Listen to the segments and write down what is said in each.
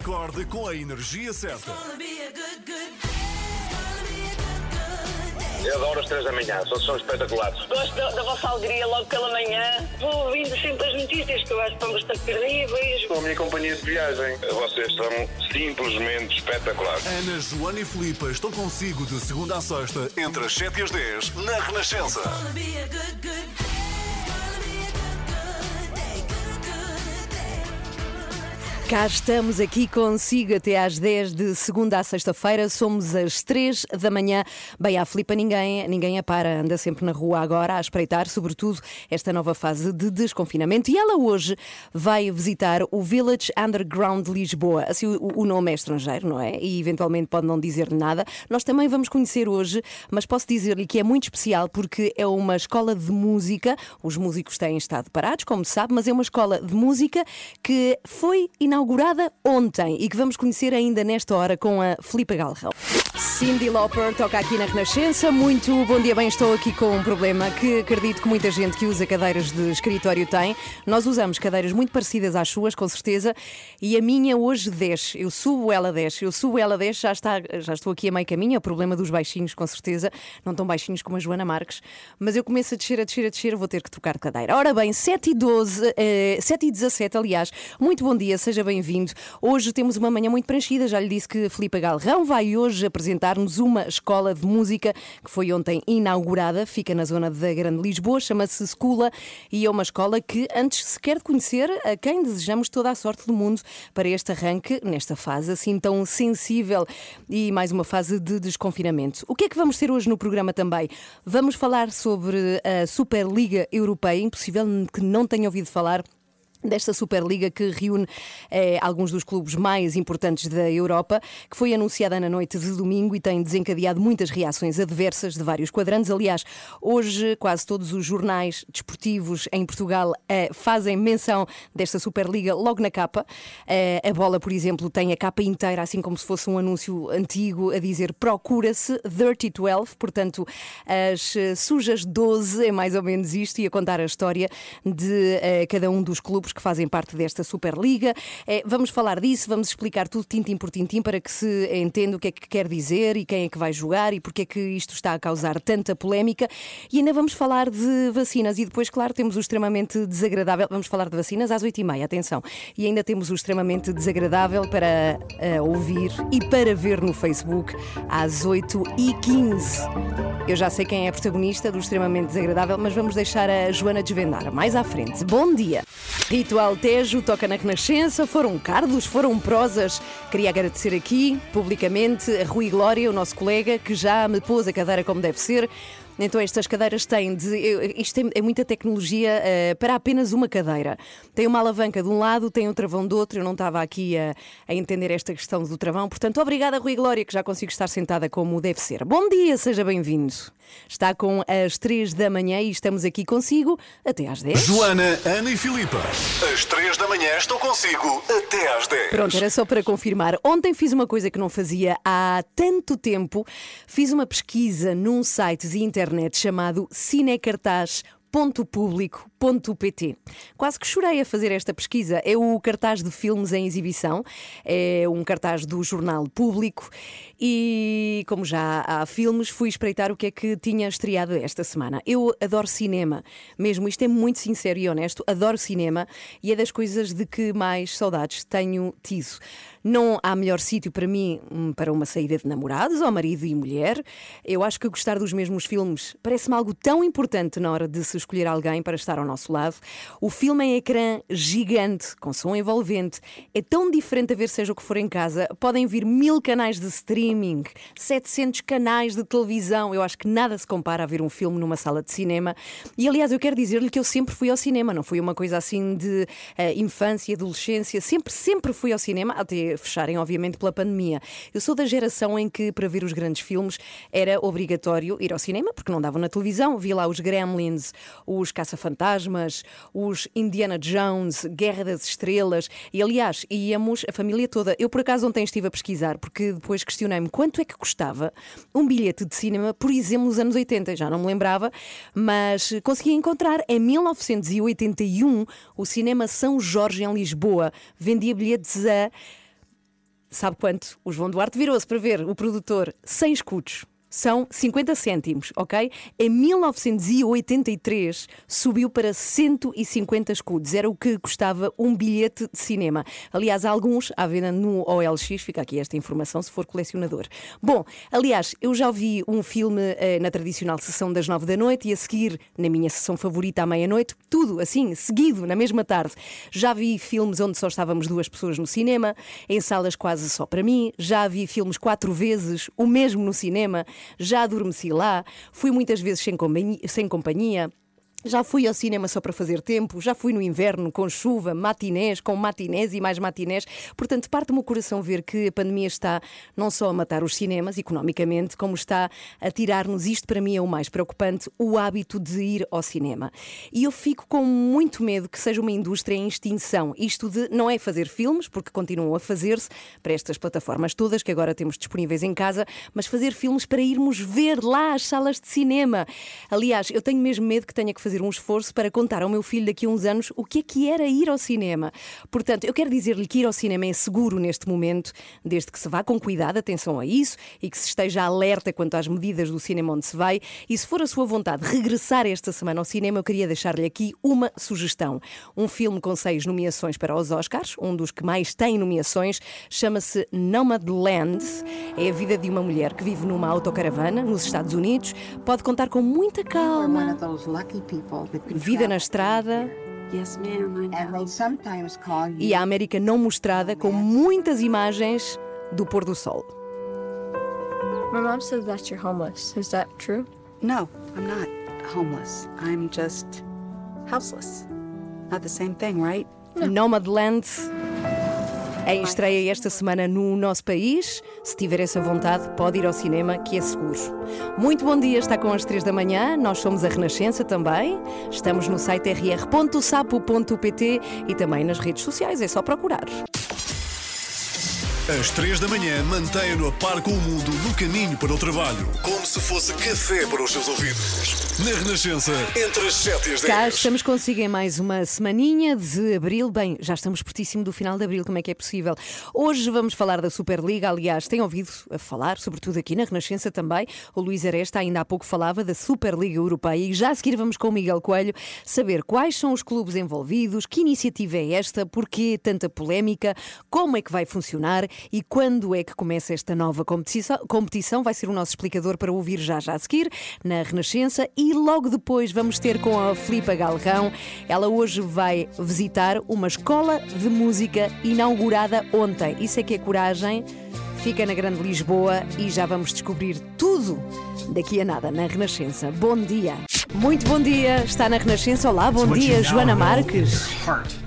Acorde com a energia certa. Eu adoro as três da manhã, são, são espetaculares. Gosto da, da vossa alegria logo pela manhã. Vou ouvindo sempre as notícias que eu acho que estão bastante credíveis. Com a minha companhia de viagem. Vocês são simplesmente espetaculares. Ana, Joana e Filipe estão consigo de segunda a sexta, entre as 7 e as 10, na Renascença. Cá estamos aqui consigo até às 10 de segunda a sexta-feira. Somos às 3 da manhã. Bem, à Filipa ninguém, ninguém a para, anda sempre na rua agora a espreitar, sobretudo esta nova fase de desconfinamento. E ela hoje vai visitar o Village Underground Lisboa. Assim, o, nome é estrangeiro, não é? E eventualmente pode não dizer nada. Nós também vamos conhecer hoje, mas posso dizer-lhe que é muito especial porque é uma escola de música. Os músicos têm estado parados, como sabe, mas é uma escola de música que foi inaugurada inaugurada ontem e que vamos conhecer ainda nesta hora com a Filipa Galrão. Cindy Lauper toca aqui na Renascença. Muito bom dia, bem, estou aqui com um problema que acredito que muita gente que usa cadeiras de escritório tem. Nós usamos cadeiras muito parecidas às suas, com certeza, e a minha hoje desce. Eu subo, ela desce, eu subo, ela desce, já, está, já estou aqui a meio caminho. É o problema dos baixinhos, com certeza, não tão baixinhos como a Joana Marques, mas eu começo a descer, a descer, a descer, vou ter que trocar de cadeira. Ora bem, 7 e 12, eh, 7 e 17, aliás, muito bom dia, seja bem-vindo. Hoje temos uma manhã muito preenchida, já lhe disse que a Filipa Galrão vai hoje apresentar-nos uma escola de música que foi ontem inaugurada, fica na zona da Grande Lisboa, chama-se Escola e é uma escola que, antes sequer de conhecer, a quem desejamos toda a sorte do mundo para este arranque, nesta fase assim tão sensível e mais uma fase de desconfinamento. O que é que vamos ter hoje no programa também? Vamos falar sobre a Superliga Europeia, impossível que não tenha ouvido falar desta Superliga que reúne eh, alguns dos clubes mais importantes da Europa, que foi anunciada na noite de domingo e tem desencadeado muitas reações adversas de vários quadrantes. Aliás, hoje quase todos os jornais desportivos em Portugal eh, fazem menção desta Superliga logo na capa. Eh, a bola, por exemplo, tem a capa inteira, assim como se fosse um anúncio antigo a dizer procura-se Dirty 12, portanto, as sujas 12 é mais ou menos isto, e a contar a história de cada um dos clubes que fazem parte desta Superliga. É, vamos falar disso, vamos explicar tudo tintim por tintim para que se entenda o que é que quer dizer e quem é que vai jogar e porque é que isto está a causar tanta polémica. E ainda vamos falar de vacinas e depois, claro, temos o extremamente desagradável. Vamos falar de vacinas às 8h30, atenção. E ainda temos o extremamente desagradável para uh, ouvir e para ver no Facebook às 8h15. Eu já sei quem é a protagonista do extremamente desagradável, mas vamos deixar a Joana desvendar mais à frente. Bom dia! Ritual Tejo toca na Renascença, foram cardos, foram prosas. Queria agradecer aqui, publicamente, a Rui Glória, o nosso colega, que já me pôs a cadeira como deve ser. Então estas cadeiras têm de. Isto é, muita tecnologia uh, para apenas uma cadeira. Tem uma alavanca de um lado, tem um travão do outro. Eu não estava aqui a, a entender esta questão do travão. Portanto, obrigada, Rui Glória, que já consigo estar sentada como deve ser. Bom dia, seja bem-vindo. Está com as 3 da manhã e estamos aqui consigo até às 10. Joana, Ana e Filipa. Às 3 da manhã estou consigo até às 10. Pronto, era só para confirmar. Ontem fiz uma coisa que não fazia há tanto tempo. Fiz uma pesquisa num site de internet chamado Cinecartaz .público.pt. Quase que chorei a fazer esta pesquisa. É o cartaz de filmes em exibição, é um cartaz do jornal Público e, como já há filmes, fui espreitar o que é que tinha estreado esta semana. Eu adoro cinema, mesmo isto é muito sincero e honesto, adoro cinema e é das coisas de que mais saudades tenho tido. Não há melhor sítio para mim hum, para uma saída de namorados, ou marido e mulher. Eu acho que gostar dos mesmos filmes parece-me algo tão importante na hora de se escolher alguém para estar ao nosso lado. O filme em ecrã gigante, com som envolvente, é tão diferente a ver seja o que for em casa. Podem vir mil canais de streaming, 700 canais de televisão. Eu acho que nada se compara a ver um filme numa sala de cinema. E aliás, eu quero dizer-lhe que eu sempre fui ao cinema, não foi uma coisa assim de uh, infância, adolescência. Sempre, sempre fui ao cinema, até fecharem, obviamente, pela pandemia. Eu sou da geração em que, para ver os grandes filmes, era obrigatório ir ao cinema, porque não davam na televisão. Vi lá os Gremlins, os Caça-Fantasmas, os Indiana Jones, Guerra das Estrelas. E, aliás, íamos a família toda. Eu, por acaso, ontem estive a pesquisar, porque depois questionei-me quanto é que custava um bilhete de cinema, por exemplo, nos anos 80. Já não me lembrava, mas consegui encontrar. Em 1981, o Cinema São Jorge, em Lisboa, vendia bilhetes a Sabe quanto? O João Duarte virou-se para ver o produtor sem escudos são 50 cêntimos, ok? Em 1983 subiu para 150 escudos, era o que custava um bilhete de cinema. Aliás, alguns à venda no OLX, fica aqui esta informação se for colecionador. Bom, aliás, eu já vi um filme eh, na tradicional sessão das nove da noite e a seguir na minha sessão favorita à meia-noite, tudo assim, seguido, na mesma tarde. Já vi filmes onde só estávamos duas pessoas no cinema, em salas quase só para mim, já vi filmes quatro vezes, o mesmo no cinema já adormeci lá, fui muitas vezes sem companhia, sem companhia já fui ao cinema só para fazer tempo, já fui no inverno com chuva, matinés, com matinés e mais matinés. Portanto, parte-me o coração ver que a pandemia está não só a matar os cinemas economicamente, como está a tirar-nos, isto para mim é o mais preocupante, o hábito de ir ao cinema. E eu fico com muito medo que seja uma indústria em extinção. Isto de não é fazer filmes, porque continuam a fazer-se para estas plataformas todas que agora temos disponíveis em casa, mas fazer filmes para irmos ver lá as salas de cinema. Aliás, eu tenho mesmo medo que tenha que fazer fazer um esforço para contar ao meu filho daqui a uns anos o que é que era ir ao cinema. Portanto, eu quero dizer-lhe que ir ao cinema é seguro neste momento, desde que se vá com cuidado, atenção a isso, e que se esteja alerta quanto às medidas do cinema onde se vai. E se for a sua vontade regressar esta semana ao cinema, eu queria deixar-lhe aqui uma sugestão. Um filme com seis nomeações para os Oscars, um dos que mais tem nomeações, chama-se Nomadland. É a vida de uma mulher que vive numa autocaravana nos Estados Unidos. Pode contar com muita calma Vida na estrada. E a América não mostrada com muitas imagens do pôr do sol. My mom says that you're homeless. Is that true? No, I'm not homeless. I'm just houseless. Not the same thing, right? Nomadland em estreia esta semana no nosso país. Se tiver essa vontade, pode ir ao cinema, que é seguro. Muito bom dia, está com as três da manhã. Nós somos a Renascença também. Estamos no site rr.sapo.pt e também nas redes sociais. É só procurar. Às três da manhã, mantenha-no a par com o mundo no caminho para o trabalho. Como se fosse café para os seus ouvidos. Na Renascença, entre as 7 e as 10. Cá estamos consigo em mais uma semaninha de abril. Bem, já estamos pertíssimo do final de abril, como é que é possível? Hoje vamos falar da Superliga. Aliás, tem ouvido a falar, sobretudo aqui na Renascença também. O Luís Aresta ainda há pouco falava da Superliga Europeia e já a seguir vamos com o Miguel Coelho saber quais são os clubes envolvidos, que iniciativa é esta, porquê tanta polémica, como é que vai funcionar e quando é que começa esta nova competição? competição vai ser o nosso explicador para ouvir já já a seguir na Renascença e logo depois vamos ter com a Filipa Galrão. Ela hoje vai visitar uma escola de música inaugurada ontem. Isso é que é coragem. Fica na Grande Lisboa e já vamos descobrir tudo daqui a nada na Renascença. Bom dia. Muito bom dia. Está na Renascença. Olá, bom dia, Joana Marques.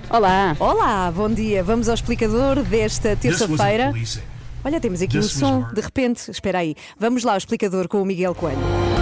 Olá. Olá, bom dia. Vamos ao explicador desta terça-feira. Olha, temos aqui um som, de repente. Espera aí. Vamos lá ao explicador com o Miguel Coelho.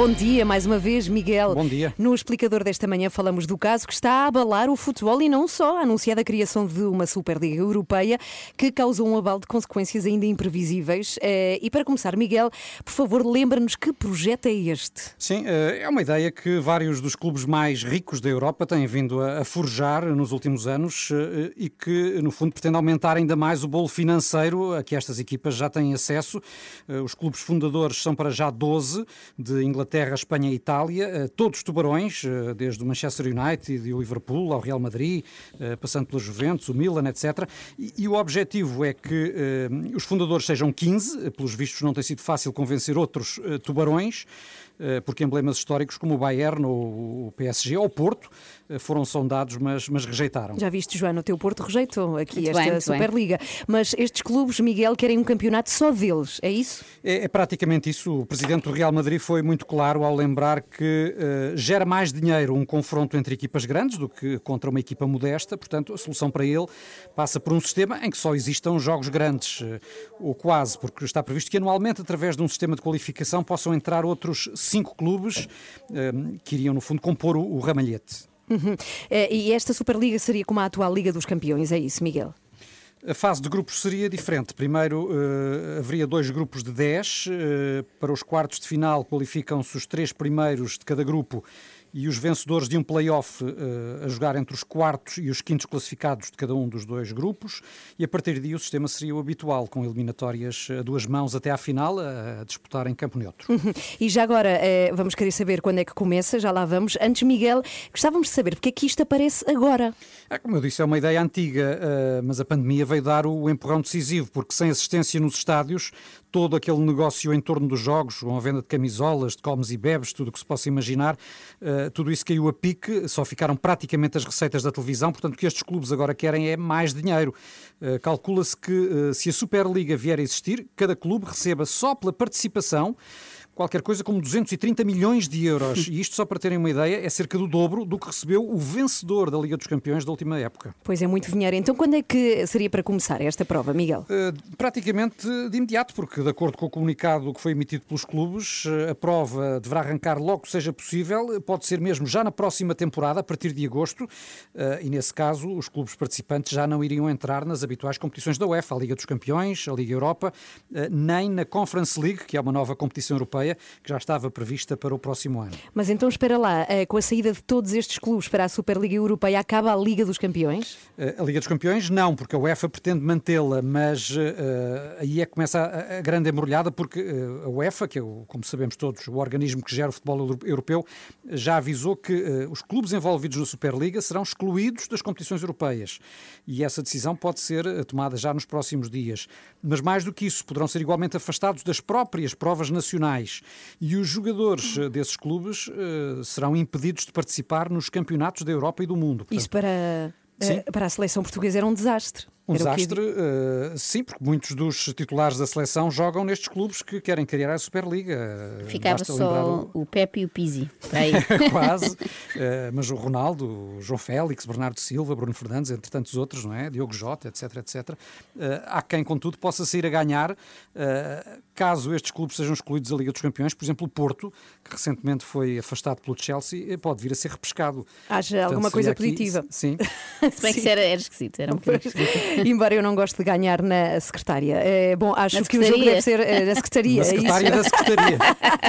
Bom dia mais uma vez, Miguel. Bom dia. No explicador desta manhã falamos do caso que está a abalar o futebol e não só. A anunciada a criação de uma Superliga Europeia que causou um abalo de consequências ainda imprevisíveis. Eh, e para começar, Miguel, por favor, lembra-nos que projeto é este? Sim, eh, é uma ideia que vários dos clubes mais ricos da Europa têm vindo a forjar nos últimos anos eh, e que, no fundo, pretende aumentar ainda mais o bolo financeiro a que estas equipas já têm acesso. Os clubes fundadores são para já 12 de Inglaterra Inglaterra, Espanha e Itália, eh, todos tubarões, eh, desde o Manchester United e o Liverpool ao Real Madrid, eh, passando pela Juventus, o Milan, etc. E, e o objetivo é que os fundadores sejam 15, pelos vistos não tem sido fácil convencer outros tubarões, porque emblemas históricos como o Bayern ou o PSG ou o Porto foram sondados, mas, mas rejeitaram. Já viste, Joana, o teu Porto rejeitou aqui muito esta bem, Superliga. Bem. Mas estes clubes, Miguel, querem um campeonato só deles, é isso? É, é, praticamente isso. O presidente do Real Madrid foi muito claro ao lembrar que uh, gera mais dinheiro um confronto entre equipas grandes do que contra uma equipa modesta. Portanto, a solução para ele passa por um sistema em que só existam jogos grandes, uh, ou quase, porque está previsto que anualmente, através de um sistema de qualificação, possam entrar outros cinco clubes uh, que iriam, no fundo, compor o, o ramalhete. Uhum. E esta Superliga seria como a atual Liga dos Campeões, é isso, Miguel? A fase de grupos seria diferente. Primeiro uh, haveria dois grupos de 10. Uh, para os quartos de final qualificam-se os três primeiros de cada grupo e os vencedores de um play-off uh, a jogar entre os quartos e os quintos classificados de cada um dos dois grupos, e a partir daí o sistema seria o habitual, com eliminatórias a duas mãos até à final, a, a disputar em campo neutro. Uhum. E já agora, eh, vamos querer saber quando é que começa, já lá vamos. Antes, Miguel, gostávamos de saber porque é que isto aparece agora. É, como eu disse, é uma ideia antiga, uh, mas a pandemia veio dar o empurrão decisivo, porque sem assistência nos estádios, todo aquele negócio em torno dos jogos, com a venda de camisolas, de comes e bebes, tudo o que se possa imaginar, uh, tudo isso caiu a pique, só ficaram praticamente as receitas da televisão, portanto o que estes clubes agora querem é mais dinheiro. Uh, Calcula-se que uh, se a Superliga vier a existir, cada clube receba só pela participação qualquer coisa como 230 milhões de euros. E isto, só para terem uma ideia, é cerca do dobro do que recebeu o vencedor da Liga dos Campeões da última época. Pois é, muito dinheiro. Então, quando é que seria para começar esta prova, Miguel? Uh, praticamente de imediato, porque, de acordo com o comunicado que foi emitido pelos clubes, eh, a prova deverá arrancar logo que seja possível, pode ser mesmo já na próxima temporada, a partir de agosto, uh, e nesse caso, os clubes participantes já não iriam entrar nas habituais competições da UEFA, a Liga dos Campeões, a Liga Europa, uh, nem na Conference League, que é uma nova competição europeia Europeia, que já estava prevista para o próximo ano. Mas então espera lá, eh, com a saída de todos estes clubes para a Superliga Europeia, acaba a Liga dos Campeões? Eh, a Liga dos Campeões não, porque a UEFA pretende mantê-la, mas uh, aí é que começa a, a grande embrulhada, porque a UEFA, que é, o, como sabemos todos, o organismo que gera o futebol europeu, já avisou que os clubes envolvidos na Superliga serão excluídos das competições europeias. E essa decisão pode ser tomada já nos próximos dias. Mas mais do que isso, poderão ser igualmente afastados das próprias provas nacionais e os jogadores eh, desses clubes uh, serão impedidos de participar nos campeonatos da Europa e do mundo. Portanto, Isso para, uh, para a seleção portuguesa era um desastre. Um desastre, uh, sim, porque muitos dos titulares da seleção jogam nestes clubes que querem criar a Superliga. Ficava Basta só o... o Pepe e o Pizzi. Quase. Uh, mas o Ronaldo, o João Félix, Bernardo Silva, Bruno Fernandes, entre tantos outros, não é? Diogo Jota, etc, etc. Uh, há quem, contudo, possa sair a ganhar caso estes clubes sejam excluídos da Liga dos Campeões. Por exemplo, o Porto, que recentemente foi afastado pelo Chelsea, pode vir a ser repescado. Haja Portanto, alguma coisa aqui, positiva. Sim. Se bem que era, era esquisito, era um bocadinho esquisito. Embora eu não goste de ganhar na secretária. É, bom, acho que o jogo deve ser é, na secretaria. Na secretária é da secretaria.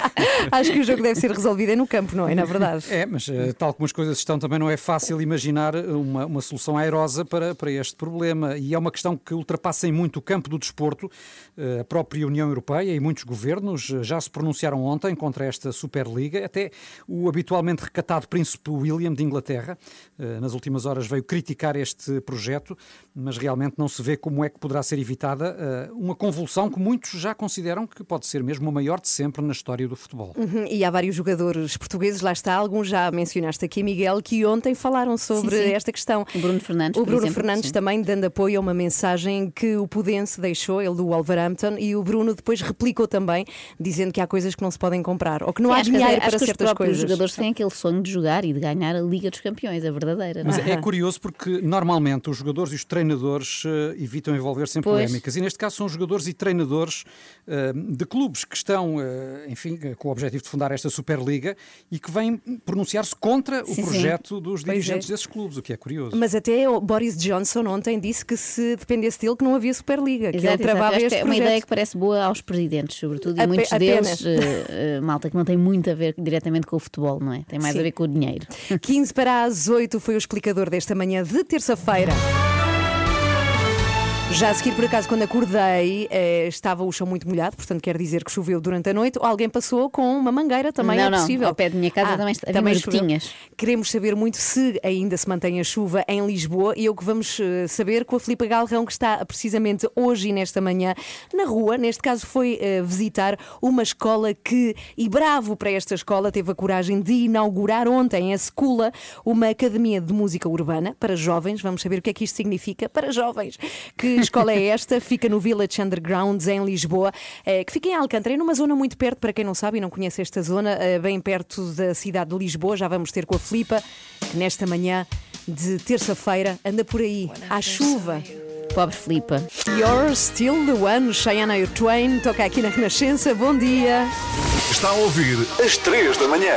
acho que o jogo deve ser resolvido é no campo, não é? Na verdade. É, mas eh, tal como as coisas estão, também não é fácil imaginar uma, uma solução airosa para, para este problema. E é uma questão que ultrapassa em muito o campo do desporto. Eh, a própria União Europeia e muitos governos já se pronunciaram ontem contra esta Superliga. Até o habitualmente recatado Príncipe William de Inglaterra, nas últimas horas, veio criticar este projeto, mas realmente não se vê como é que poderá ser evitada uh, uma convulsão que muitos já consideram que pode ser mesmo a maior de sempre na história do futebol. Uhum, e há vários jogadores portugueses, lá está, alguns já mencionaste aqui, Miguel, que ontem falaram sobre sim, sim. esta questão. O Bruno Fernandes, O Bruno exemplo, Fernandes sim. também dando apoio a uma mensagem que o Pudense deixou, ele do Wolverhampton, e o Bruno depois replicou também, dizendo que há coisas que não se podem comprar, ou que não há dinheiro para certas coisas. Os jogadores têm aquele sonho de jogar e de ganhar a Liga dos Campeões, a verdadeira. Mas é? é curioso porque normalmente os jogadores e os treinadores uh, evitam envolver-se em polémicas. E neste caso são jogadores e treinadores uh, de clubes que estão, uh, enfim, com o objetivo de fundar esta Superliga e que vêm pronunciar-se contra sim, o projeto sim. dos dirigentes é. desses clubes, o que é curioso. Mas até o Boris Johnson ontem disse que se dependesse dele que não havia Superliga, que exato, ele travava exato. este é uma ideia que parece boa aos presidentes, sobretudo, e Ape muitos deles, malta, que não tem muito a ver diretamente com o futebol, não é? Tem mais sim. a ver com o dinheiro. 15 para as 8 foi o explicador desta manhã de terça-feira. Já a seguir, por acaso, quando acordei, eh, estava o chão muito molhado, portanto quer dizer que choveu durante a noite. Ou alguém passou com uma mangueira, também não, é não, possível. Ao pé da minha casa Ah, também, havia umas choveu. gotinhas. Queremos saber muito se ainda se mantém a chuva em Lisboa e é o que vamos eh, saber com a Filipa Galrão, que está precisamente hoje e nesta manhã na rua. Neste caso, foi eh, visitar uma escola que, e bravo para esta escola, teve a coragem de inaugurar ontem a Secula, uma academia de música urbana para jovens. Vamos saber o que é que isto significa para jovens. Que escola é esta? Fica no Village Undergrounds, em Lisboa, eh, que fica em Alcântara, é numa zona muito perto, para quem não sabe e não conhece esta zona, eh, bem perto da cidade de Lisboa. Já vamos ter com a Filipa, que nesta manhã de terça-feira anda por aí, à chuva. Pobre Filipa. You're still the one, Cheyenne Twain, toca aqui na Renascença. Bom dia. Está a ouvir às 3 da manhã.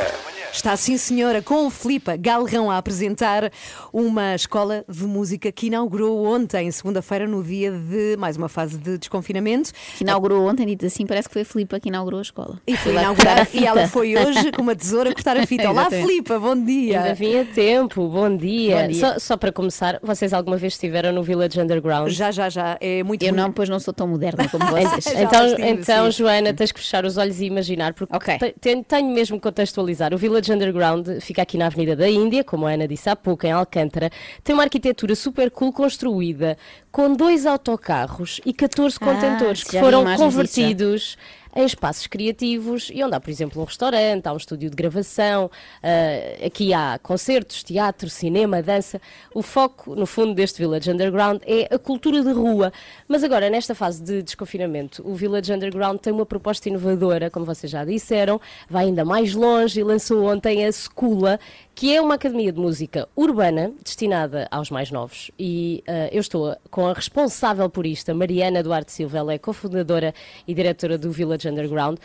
Está sim, senhora, com o Filipa Galrão a apresentar uma escola de música que inaugurou ontem, segunda-feira, no dia de mais uma fase de desconfinamento. Que inaugurou ontem, dito assim, parece que foi a Filipa que inaugurou a escola. E foi inaugurar a e ela foi hoje com uma tesoura cortar a fita. Olá. Filipa, bom dia. Ainda vinha tempo, bom dia. Bom dia. Só, só para começar, vocês alguma vez estiveram no Village Underground? Já, já, já. É muito Eu bonito. não, pois não sou tão moderna como vocês. Então, estive, então sim. Joana, tens que fechar os olhos e imaginar, porque Ok. te- tenho, tenho mesmo que contextualizar. O Village Underground fica aqui na Avenida da Índia, como a Ana disse há pouco, em Alcântara. Tem uma arquitetura super cool construída, com dois autocarros e 14 Ah, contentores que foram disso, convertidos em espaços criativos e onde há, por exemplo, um restaurante, há um estúdio de gravação, ah, aqui há concertos, teatro, cinema, dança. O foco, no fundo, deste Village Underground é a cultura de rua. Mas agora, nesta fase de desconfinamento, o Village Underground tem uma proposta inovadora, como vocês já disseram, vai ainda mais longe e lançou ontem a Secula, que é uma academia de música urbana destinada aos mais novos. E ah, eu estou com a responsável por isto, a Mariana Duarte Silva, ela é cofundadora e diretora do Village Underground.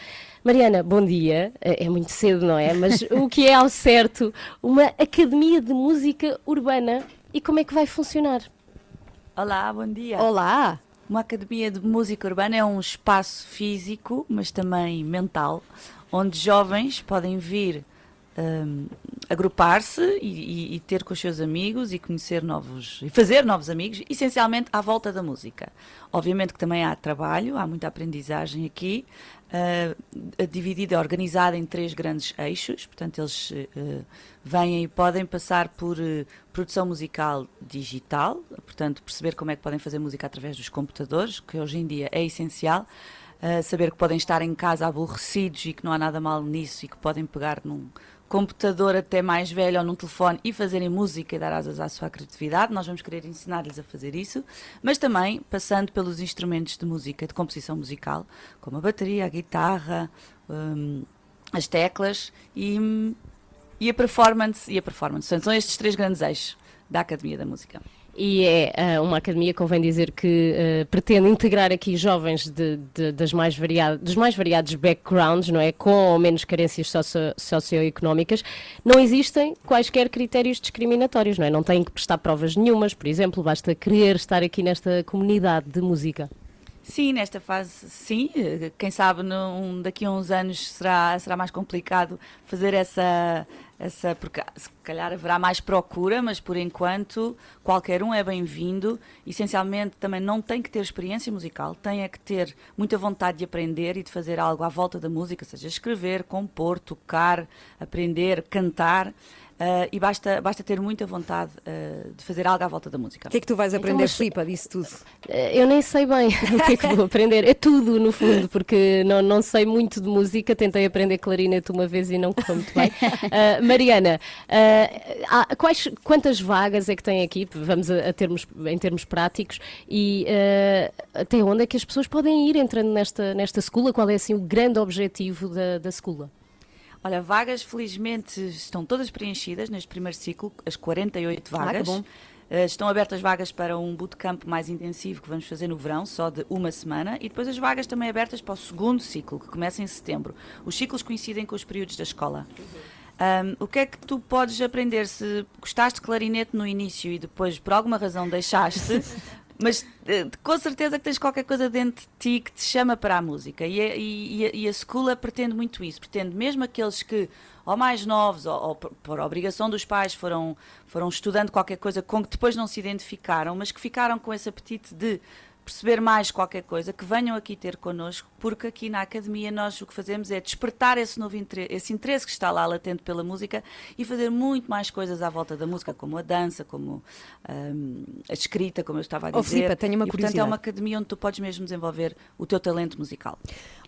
Mariana, bom dia. É é muito cedo, não é? Mas o que é ao certo uma academia de música urbana e como é que vai funcionar? Olá, bom dia. Olá. Uma academia de música urbana é um espaço físico, mas também mental, onde jovens podem vir hum, agrupar-se e, e- e ter com os seus amigos e conhecer novos e fazer novos amigos, essencialmente à volta da música. Obviamente que também há trabalho, há muita aprendizagem aqui, ah, dividida, organizada em três grandes eixos, portanto eles eh, vêm e podem passar por eh, produção musical digital, portanto perceber como é que podem fazer música através dos computadores, que hoje em dia é essencial, ah, saber que podem estar em casa aborrecidos e que não há nada mal nisso e que podem pegar num computador até mais velho ou num telefone e fazerem música e dar asas à sua criatividade. Nós vamos querer ensinar-lhes a fazer isso, mas também passando pelos instrumentos de música, de composição musical, como a bateria, a guitarra, hum, as teclas e, e a performance. E a performance. Portanto, são estes três grandes eixos da Academia da Música. E é ah, uma academia, convém dizer, que ah, pretende integrar aqui jovens de- de- das mais variadas, dos mais variados backgrounds, não é? Com ou menos carências socio- socioeconómicas. Não existem quaisquer critérios discriminatórios, não é? Não têm que prestar provas nenhumas, por exemplo, basta querer estar aqui nesta comunidade de música. Sim, nesta fase, sim. Quem sabe num, daqui a uns anos será, será mais complicado fazer essa, essa. Porque se calhar haverá mais procura, mas por enquanto qualquer um é bem-vindo. Essencialmente também não tem que ter experiência musical, tem é que ter muita vontade de aprender e de fazer algo à volta da música, seja escrever, compor, tocar, aprender, cantar. Eh, e basta, basta ter muita vontade eh, de fazer algo à volta da música. O que é que tu vais aprender, mas- Filipa, disso tudo? Eh, Eu nem sei bem o que é que vou aprender. É tudo, no fundo, porque não, não sei muito de música. Tentei aprender clarinete uma vez e não correu muito bem. Ah, Mariana, ah, há- quais, quantas vagas é que tem aqui? Vamos a, a termos, em termos práticos. E ah, até onde é que as pessoas podem ir entrando nesta, nesta escola? Qual é assim, o grande objetivo da, da escola? Olha, vagas felizmente estão todas preenchidas neste primeiro ciclo, as 48 Ah, que vagas. bom. Eh, estão abertas vagas para um bootcamp mais intensivo que vamos fazer no verão, só de uma semana, e depois as vagas também abertas para o segundo ciclo, que começa em setembro. Os ciclos coincidem com os períodos da escola. Ahm, o que é que tu podes aprender se gostaste de clarinete no início e depois por alguma razão deixaste? Mas eh, com certeza que tens qualquer coisa dentro de ti que te chama para a música. E a, e, e a escola pretende muito isso. Pretende mesmo aqueles que, ou mais novos, ou, ou por, por obrigação dos pais, foram, foram estudando qualquer coisa com que depois não se identificaram, mas que ficaram com esse apetite de perceber mais qualquer coisa, que venham aqui ter connosco, porque aqui na academia nós o que fazemos é despertar esse novo interesse, esse interesse que está lá latente pela música e fazer muito mais coisas à volta da música, como a dança, como hum, a escrita, como eu estava a dizer. Oh, Filipa, tenho uma e, portanto, é curiosidade. uma academia onde tu podes mesmo desenvolver o teu talento musical.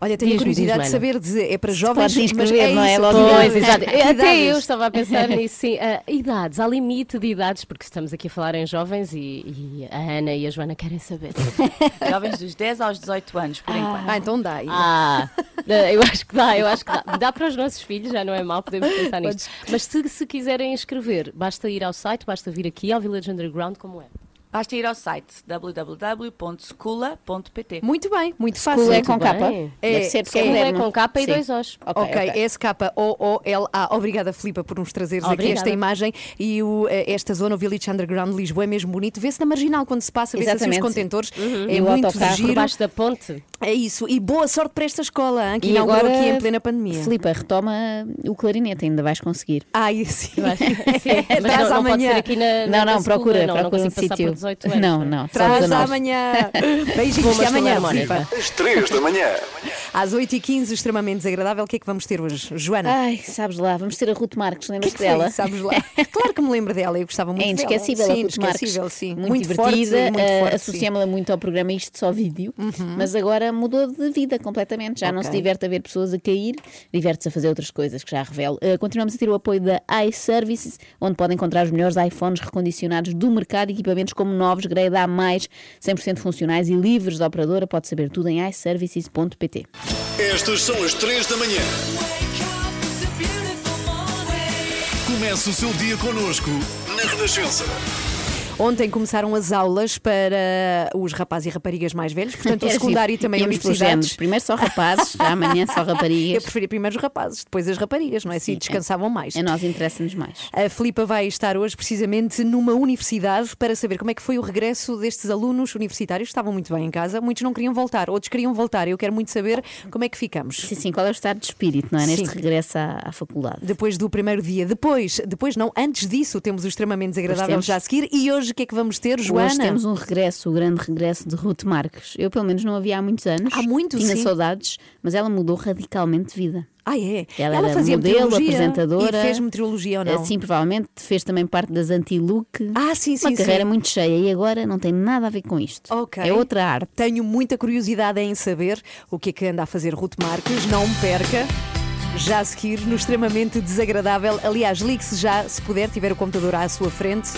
Olha, tenho curiosidade de saber, de, é para jovens, mas inscrever, é não é? Logo Pois, exato. Até eu estava a pensar nisso, sim. Ah, idades, há limite de idades, porque estamos aqui a falar em jovens e, e a Ana e a Joana querem saber. Jovens dos 10 aos 18 anos, por enquanto. Ah, então dá. Ah, eu acho que dá, eu acho que dá. Dá para os nossos filhos, já não é mal, podemos pensar nisto. Mas se, se quiserem inscrever, basta ir ao site, basta vir aqui ao Village Underground, como é? Basta ir ao site www.scula.pt. Muito bem, muito fácil. School é com capa? É, Deve ser porque School é moderno. com capa e Sim. dois Os. Ok, Ok, ok. S-K-O-O-L-A. Obrigada, Filipa, por nos trazeres aqui Obrigada. esta imagem. E o, eh, esta zona, o Village Underground de Lisboa, é mesmo bonito. Vê-se na marginal quando se passa, vê-se assim os contentores. É E o muito por giro. Baixo da ponte. É isso. E boa sorte para esta escola, hein, que E inaugurou agora, aqui em plena pandemia. Filipa, retoma o clarinete, ainda vais conseguir. Sim. Sim, mas Traz não, não pode amanhã. ser aqui na, na Não, não, procura, segunda, não, não procura um consigo passar sítio. por 18 anos. Não, não, só Traz 19. amanhã. Beijinhos, até amanhã, escola Filipa. Às 3 da manhã. Às 8h15, extremamente desagradável. O que é que vamos ter hoje? Joana? Ai, sabes lá, vamos ter a Ruth Marques, o que é lembras que foi? dela? Sabes lá? Claro que me lembro dela, eu gostava muito É dela. inesquecível sim, a Ruth Marques. inesquecível, sim. Muito, forte, divertida, muito eh, forte, sim. Uhum. associa-me-la muito ao programa Isto Só Vídeo, mas agora mudou de vida completamente. Já não se diverte a ver pessoas a cair, diverte-se a fazer outras coisas que já revelo. Eh, continuamos a ter o apoio da iServices, onde podem encontrar os melhores iPhones recondicionados do mercado, equipamentos como novos, grade A+, 100% funcionais e livres da operadora. Pode saber tudo em iServices.pt. Estas são as 3 da manhã. Comece o seu dia connosco na Renascença. Ontem começaram as aulas para os rapazes e raparigas mais velhos, portanto o Era secundário e também Íamos pelos universidades. Primeiro só rapazes, já amanhã só Eu raparigas. preferia primeiro os rapazes, depois as raparigas, não é? Assim Sim, descansavam mais. A nós interessa-nos mais. A Filipa vai estar hoje precisamente numa universidade para saber como é que foi o regresso destes alunos universitários. Estavam muito bem em casa, muitos não queriam voltar, outros queriam voltar. Eu quero muito saber como é que ficamos. Sim, sim, qual é o estado de espírito, não é? Neste Sim. regresso à, à faculdade. Depois do primeiro dia, depois, depois não, antes disso, temos o extremamente desagradável já a seguir. E hoje o que é que vamos ter, Joana? Hoje temos um regresso, o grande regresso de Ruth Marques. Eu, pelo menos, não a vi há muitos anos. Há muito, Tinha sim. saudades, mas ela mudou radicalmente de vida. Ah, é? Ela, era fazia modelo, apresentadora. E fez meteorologia ou não? Sim, provavelmente fez também parte das anti-look. Ah, sim, sim, Uma carreira sim. muito cheia e agora não tem nada a ver com isto. Ok. É outra arte. Tenho muita curiosidade em saber o que é que anda a fazer Ruth Marques. Não me perca. Já a seguir, no extremamente desagradável. Aliás, ligue-se já, se puder, tiver o computador à sua frente,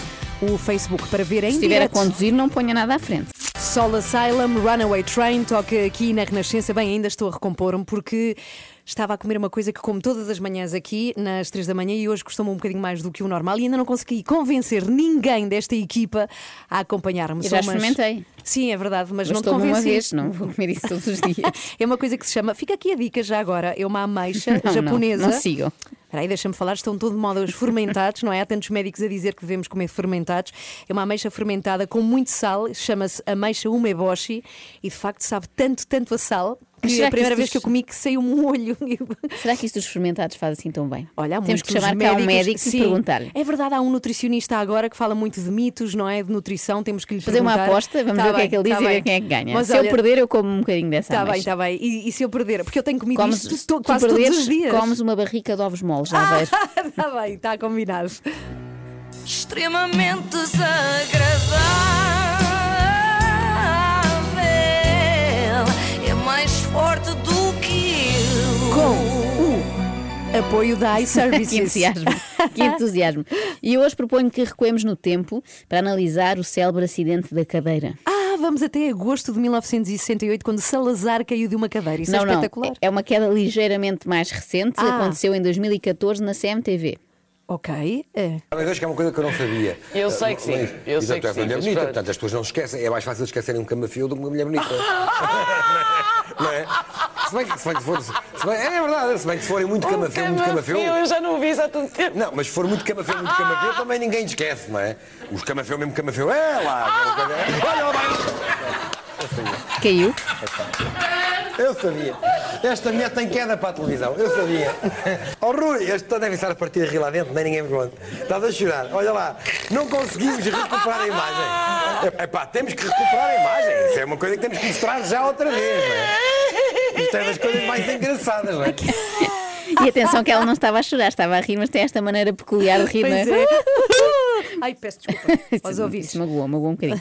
o Facebook para ver em Se estiver a conduzir, não ponha nada à frente. Soul Asylum, Runaway Train, toca aqui na Renascença. Bem, ainda estou a recompor-me porque estava a comer uma coisa que como todas as manhãs aqui, nas três da manhã, e hoje costuma um bocadinho mais do que o normal, e ainda não consegui convencer ninguém desta equipa a acompanhar-me. Eu já umas- experimentei. Sim, é verdade, mas, não te Bastou-me uma convenci. vez, não vou comer isso todos os dias. É uma coisa que se chama, fica aqui a dica já agora, é uma ameixa Não, não, japonesa. não sigam. Espera aí, deixa-me falar, estão todo de moda os fermentados, não é? Há tantos médicos a dizer que devemos comer fermentados. É uma ameixa fermentada com muito sal, chama-se ameixa umeboshi e de facto sabe tanto, tanto a sal Mas que será a que primeira isso vez que eu dos- comi que saiu um olho. Será que isto dos fermentados faz assim tão bem? Olha, há Temos que chamar cá um médicos- médico Sim, e perguntar-lhe. É verdade, há um nutricionista agora que fala muito de mitos, não é? De nutrição, temos que lhe Fazer uma perguntar. aposta, vamos Tá ver o que é bem, que ele diz tá e ver bem. quem é que ganha. Mas se olha, eu perder, eu como um bocadinho dessa Está bem, está bem. E, e se eu perder? Porque eu tenho comido Comes, isto to- quase todos perderes, os dias. comes uma barrica de ovos moles, já vais. Está bem, está combinado. extremamente desagradável. Forte do que eu. Com o apoio da que iServices. entusiasmo, que entusiasmo. E eu hoje proponho que recuemos no tempo para analisar o célebre acidente da cadeira. Ah, vamos até agosto de 1968, quando Salazar caiu de uma cadeira. Isso não, é não, espetacular. é uma queda ligeiramente mais recente, Ah. aconteceu em 2014 na CMTV. Ok. É. Mas acho que é uma coisa que eu não sabia. Eu sei que sim. Mas- Eu sei que é uma mulher bonita, pronto. portanto as pessoas não se esquecem. É mais fácil esquecerem um camafeu do que uma mulher bonita. não é? Se bem que, se bem que for. Se bem, é verdade, se bem que se forem muito camafeu, muito camafeu. Eu já não vi isso há tanto tempo. Não, mas se for muito camafeu, muito camafeu, também ninguém esquece, não é? Os camafeu, mesmo camafeu, é lá. Olha, olha, Caiu. Eu sabia. Esta mulher tem queda para a televisão. Eu sabia. Oh Rui, este deve estar a partir de rir lá dentro, nem ninguém me pergunta. Estás a chorar. Olha lá. Não conseguimos recuperar a imagem. É pá, temos que recuperar a imagem. Isso é uma coisa que temos que mostrar já outra vez, não é? Isto é das coisas mais engraçadas, não é? E atenção que ela não estava a chorar, estava a rir, mas tem esta maneira peculiar de rir, Pois não é. é? Ai, peço desculpa aos Isso, ouvintes. isso magoou, magoou um bocadinho.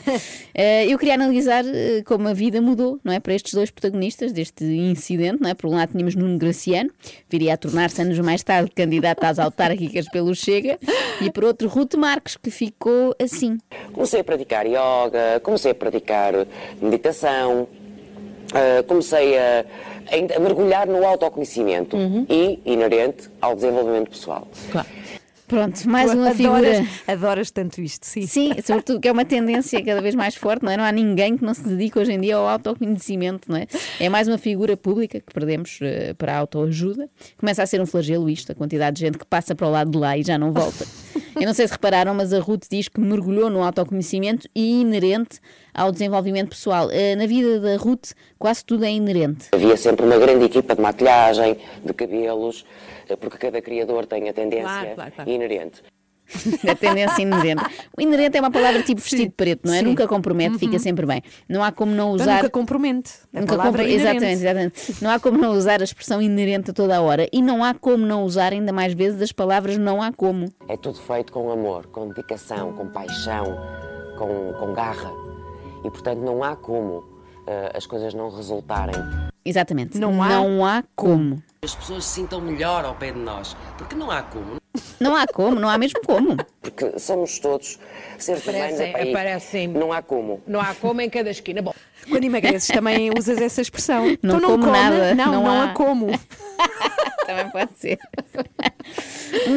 Eh, eu queria analisar eh, como a vida mudou, não é? Para estes dois protagonistas deste incidente, não é? Por um lado tínhamos Nuno Graciano, viria a tornar-se anos mais tarde candidato às autárquicas pelo Chega, e por outro Ruto Marques, que ficou assim. Comecei a praticar yoga, comecei a praticar meditação, ah, comecei a, a- a mergulhar no autoconhecimento e inerente ao desenvolvimento pessoal. Pronto, mais Tu uma adoras, figura. Adoras tanto isto, sim. Sim, sobretudo que é uma tendência cada vez mais forte, não é? Não há ninguém que não se dedique hoje em dia ao autoconhecimento, não é? É mais uma figura pública que perdemos eh, para a autoajuda. Começa a ser um flagelo isto, a quantidade de gente que passa para o lado de lá e já não volta. Eu não sei se repararam, mas a Ruth diz que mergulhou no autoconhecimento e inerente ao desenvolvimento pessoal. Eh, Na vida da Ruth, quase tudo é inerente. Havia sempre uma grande equipa de maquilhagem, de cabelos, eh, porque cada criador tem a tendência Claro, claro, claro. inerente. A tendência inerente. O inerente é uma palavra tipo vestido preto, não é? sim. Nunca compromete, Uhum. fica sempre bem. Não há como não Então usar. nunca compromete. A Nunca palavra compro- é exatamente, exatamente. Não há como não usar a expressão inerente a toda a hora. E não há como não usar ainda mais vezes as palavras não há como. É tudo feito com amor, com dedicação, com paixão, com, com garra. E portanto não há como eh, as coisas não resultarem. Exatamente. Não há não há como. As pessoas se sintam melhor ao pé de nós, porque não há como. Não há como, não há mesmo como. Porque somos todos seres humanos. E parece Não há como. Não há como em cada esquina. Bom, Quando emagreces também usas essa expressão. Não Então não como come, nada, Não, não não, há. há como. Também pode ser.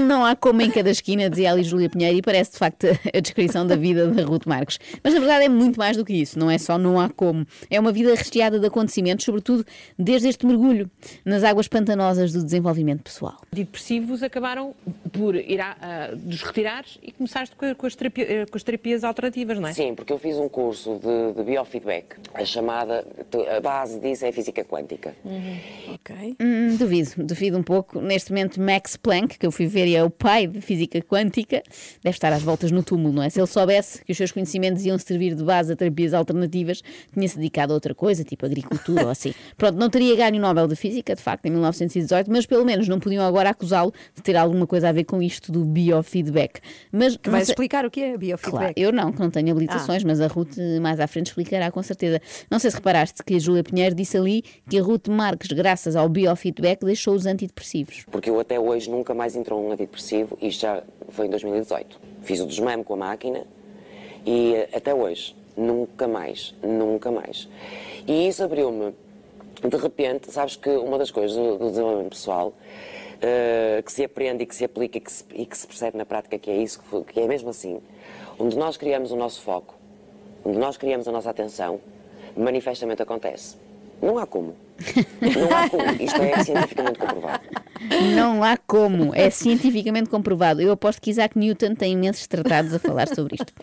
Não há como em cada esquina, dizia ali Júlia Pinheiro, e parece de facto a descrição da vida da Ruth Marques. Mas na verdade é muito mais do que isso, não é só não há como. É uma vida recheada de acontecimentos, sobretudo desde este mergulho nas águas pantanosas do desenvolvimento pessoal. antidepressivos acabaram por ir a, a- dos retirares e começaste com, com as terapia- eh, com as terapias alternativas, não é? Sim, porque eu fiz um curso de, de biofeedback. A chamada, a base disso é física quântica. Ok. Hum, duvido, duvido um pouco. Neste momento, Max Planck, que eu fui ver e é o pai de física quântica, deve estar às voltas no túmulo, não é? Se ele soubesse que os seus conhecimentos iam servir de base a terapias alternativas, tinha-se dedicado a outra coisa, tipo agricultura ou assim. Pronto, não teria ganho o Nobel de Física, de facto, em 1918, mas pelo menos não podiam agora acusá-lo de ter alguma coisa a ver com isto do biofeedback. Mas Que vais sei- explicar o que é biofeedback. Claro, eu não, que não tenho habilitações, mas a Ruth mais à frente explicará com certeza. Não sei se reparaste que a Júlia Pinheiro disse ali que a Ruth Marques, graças ao biofeedback, deixou os antidepressivos. Porque eu até hoje nunca mais entrou um antidepressivo, isto já foi em 2018. Fiz o desmame com a máquina e eh, até hoje, nunca mais, nunca mais. E isso abriu-me, de repente, sabes que uma das coisas do, desenvolvimento pessoal eh, que se aprende e que se aplica e que se, e que se percebe na prática que é isso, que é mesmo assim, onde nós criamos o nosso foco, onde nós criamos a nossa atenção, manifestamente acontece. Não há como. Não há como. Isto é cientificamente comprovado. Não há como, é cientificamente comprovado. Eu aposto que Isaac Newton tem imensos tratados a falar sobre isto.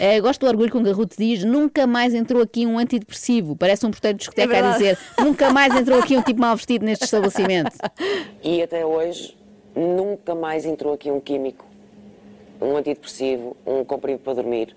Eh, gosto do orgulho com que a Ruth diz: nunca mais entrou aqui um antidepressivo. Parece um porteiro de discoteca É a dizer: nunca mais entrou aqui um tipo mal vestido neste estabelecimento. E até hoje nunca mais entrou aqui um químico, um antidepressivo, um comprimido para dormir.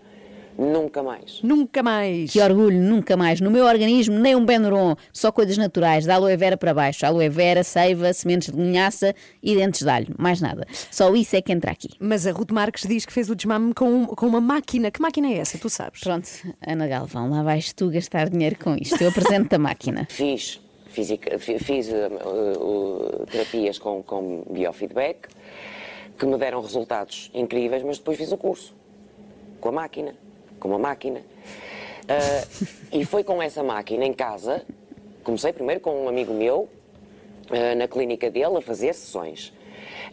Nunca mais. Nunca mais. Que orgulho, nunca mais. No meu organismo, nem um Benuron, só coisas naturais, da aloe vera para baixo. Aloe vera, seiva, sementes de linhaça e dentes de alho. Mais nada. Só isso é que entra aqui. Mas a Ruth Marques diz que fez o desmame com, com uma máquina. Que máquina é essa? Tu sabes? Pronto, Ana Galvão, lá vais tu gastar dinheiro com isto. Eu apresento-te a máquina. Fiz, fiz uh, uh, uh, terapias com, com biofeedback que me deram resultados incríveis, mas depois fiz o curso com a máquina, com uma máquina. Uh, e foi com essa máquina em casa, comecei primeiro com um amigo meu, uh, na clínica dele, a fazer sessões,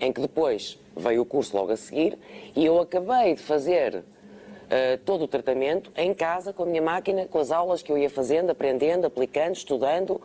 em que depois veio o curso logo a seguir e eu acabei de fazer uh, todo o tratamento em casa com a minha máquina, com as aulas que eu ia fazendo, aprendendo, aplicando, estudando.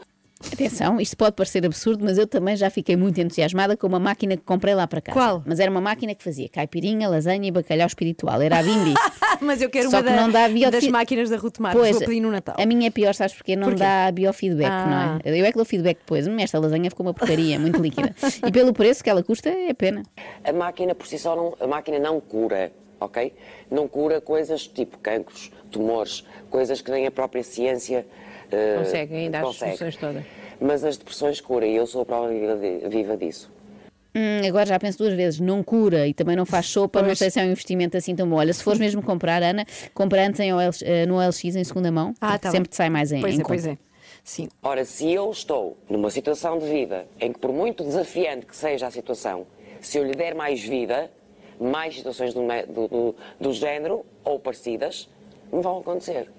Atenção, isto pode parecer absurdo, mas eu também já fiquei muito entusiasmada com uma máquina que comprei lá para casa. Qual? Mas era uma máquina que fazia caipirinha, lasanha e bacalhau espiritual. Era a Bimbi. Mas eu quero Só uma que da- não dá biofi- das máquinas da Ruth Marques. Pois, Vou pedir no Natal. a minha é pior, sabes porquê? Não Porquê? dá biofeedback, Ah. não é? Eu é que dou feedback depois. Hum, Esta lasanha ficou uma porcaria, muito líquida. E pelo preço que ela custa, é pena. A máquina por si só não, a máquina não cura, ok? Não cura coisas tipo cancros, tumores, coisas que nem a própria ciência Consegue ainda as consegue. soluções todas. Mas as depressões cura e eu sou a prova viva, de- viva disso. Hum, agora já penso duas vezes, não cura e também não faz sopa, não Pois. sei se é um investimento assim tão bom. Olha, se fores mesmo comprar, Ana, compra antes em OLX, eh, no OLX em segunda mão, Ah, tá sempre te sai mais em, Pois em é, pois é. Sim. Ora, se eu estou numa situação de vida em que, por muito desafiante que seja a situação, se eu lhe der mais vida, mais situações do, do, do, do género ou parecidas me vão acontecer.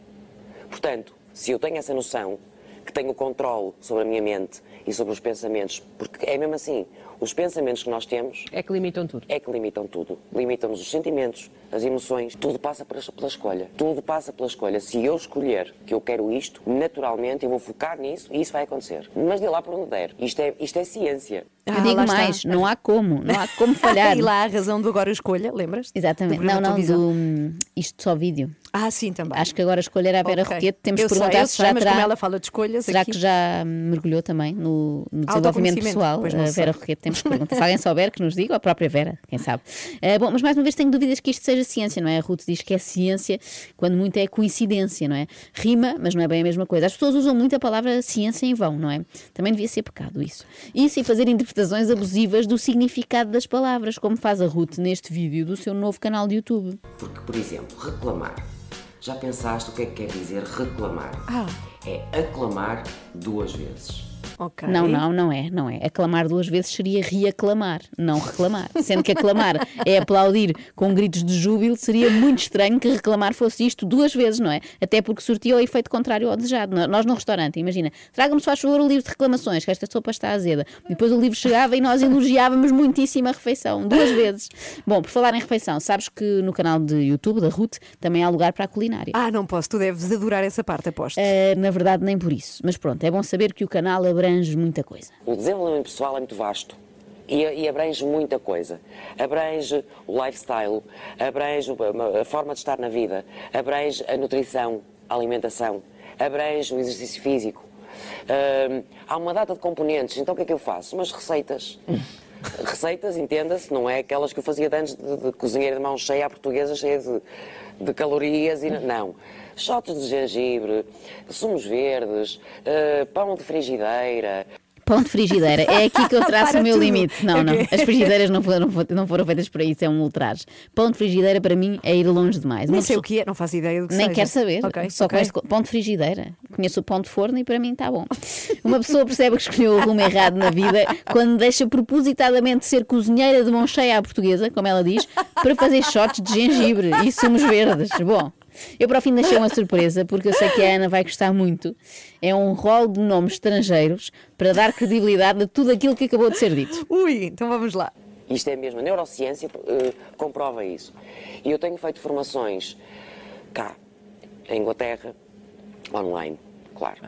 Portanto, se eu tenho essa noção, que tenho controle sobre a minha mente e sobre os pensamentos, porque é mesmo assim, os pensamentos que nós temos É que limitam tudo. é que limitam tudo. Limitam-nos os sentimentos, as emoções, tudo passa pela, pela escolha. Tudo passa pela escolha. Se eu escolher que eu quero isto, naturalmente eu vou focar nisso e isso vai acontecer. Mas de lá para onde der. Isto é, isto é ciência. Eu Ah, digo lá está. mais, não há como, não há como falhar. e lá a razão do agora escolha, lembras? Exatamente. Não, não, do hum, isto só vídeo. Ah, sim, também. Acho que agora a escolher a Vera Ok. Roquete, temos Eu que perguntar eu se já mas terá. como ela fala de escolhas Será aqui- que já mergulhou também no, no desenvolvimento pessoal? A Vera sei. Roquete, temos que perguntar. Se alguém souber, que nos diga, ou a própria Vera, quem sabe. Ah, bom, mas mais uma vez tenho dúvidas que isto seja ciência, não é? A Ruth diz que é ciência, quando muito é coincidência, não é? Rima, mas não é bem a mesma coisa. As pessoas usam muito a palavra ciência em vão, não é? Também devia ser pecado isso. Isso e fazer interpretações abusivas do significado das palavras, como faz a Ruth neste vídeo do seu novo canal de YouTube. Porque, por exemplo, reclamar. Já pensaste o que é que quer dizer reclamar? Ah. É aclamar duas vezes. Ok. Não, não, não é, não é. Aclamar duas vezes seria reaclamar, não reclamar. Sendo que aclamar é aplaudir com gritos de júbilo, seria muito estranho que reclamar fosse isto duas vezes, não é? Até porque sortia o efeito contrário ao desejado. Nós no restaurante, imagina, traga-me só a favor o livro de reclamações, que esta sopa está azeda. Depois o livro chegava e nós elogiávamos muitíssimo a refeição, duas vezes. Bom, por falar em refeição, sabes que no canal de YouTube da Ruth também há lugar para a culinária. Ah, não posso, tu deves adorar essa parte, aposto. Eh, na verdade, nem por isso. Mas pronto, é bom saber que o canal abrange muita coisa. O desenvolvimento pessoal é muito vasto e, abrange muita coisa. Abrange o lifestyle, abrange a, forma de estar na vida, abrange a nutrição, a alimentação, abrange o exercício físico. Há uma data de componentes, então o que é que eu faço? Umas receitas. Receitas, entenda-se, não é aquelas que eu fazia de antes de, de cozinheira de mão cheia à portuguesa, cheia de, de calorias e não. Shots de gengibre, sumos verdes, eh, pão de frigideira, Pão de frigideira, é aqui que eu traço o meu tudo. limite. Não, não, as frigideiras não foram, não foram feitas para isso, é um ultraje. Pão de frigideira para mim é ir longe demais. Nem Uma sei o que é, não faço ideia do que Nem seja. quero saber, Ok, só ok. com este co- pão de frigideira. Conheço o pão de forno e para mim está bom. Uma pessoa percebe que escolheu o rumo errado na vida quando deixa propositadamente ser cozinheira de mão cheia à portuguesa, como ela diz, para fazer shots de gengibre e sumos verdes. Bom, eu para o fim deixei uma surpresa, porque eu sei que a Ana vai gostar muito. É um rol de nomes estrangeiros para dar credibilidade a tudo aquilo que acabou de ser dito. Ui, então vamos lá. Isto é mesmo, a neurociência eh, comprova isso. E eu tenho feito formações cá, em Inglaterra, online, claro.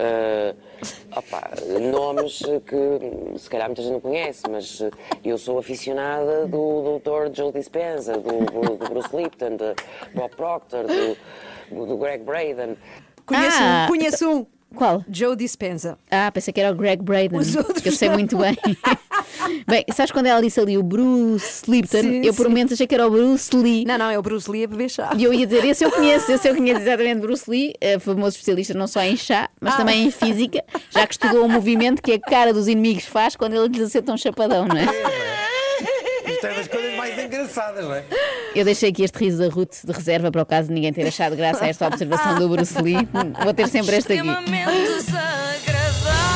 Eh, opa, nomes que se calhar muita gente não conhece, mas eu sou aficionada do Dr. Joe Dispenza, do, do- do Bruce Lipton, de Bob Proctor, do, do Greg Braden. Conheço Ah, um, conheço um. Qual? Joe Dispenza. Ah, pensei que era o Greg Braden, Os outros que eu sei não. muito bem. bem, sabes quando ela disse ali o Bruce Lipton? Sim, eu por sim. momentos achei que era o Bruce Lee. Não, não, é o Bruce Lee a beber chá. E eu ia dizer, esse eu conheço, esse eu conheço exatamente Bruce Lee, eh, famoso especialista não só em chá, mas Ah. também em física, já que estudou o movimento que a cara dos inimigos faz quando ele lhes acerta um chapadão, não é? Isto é das coisas mais engraçadas, não é? Eu deixei aqui este riso da Ruth de reserva para o caso de ninguém ter achado graça a esta observação do Bruce Lee. Vou ter sempre esta aqui. Extremamente desagradável.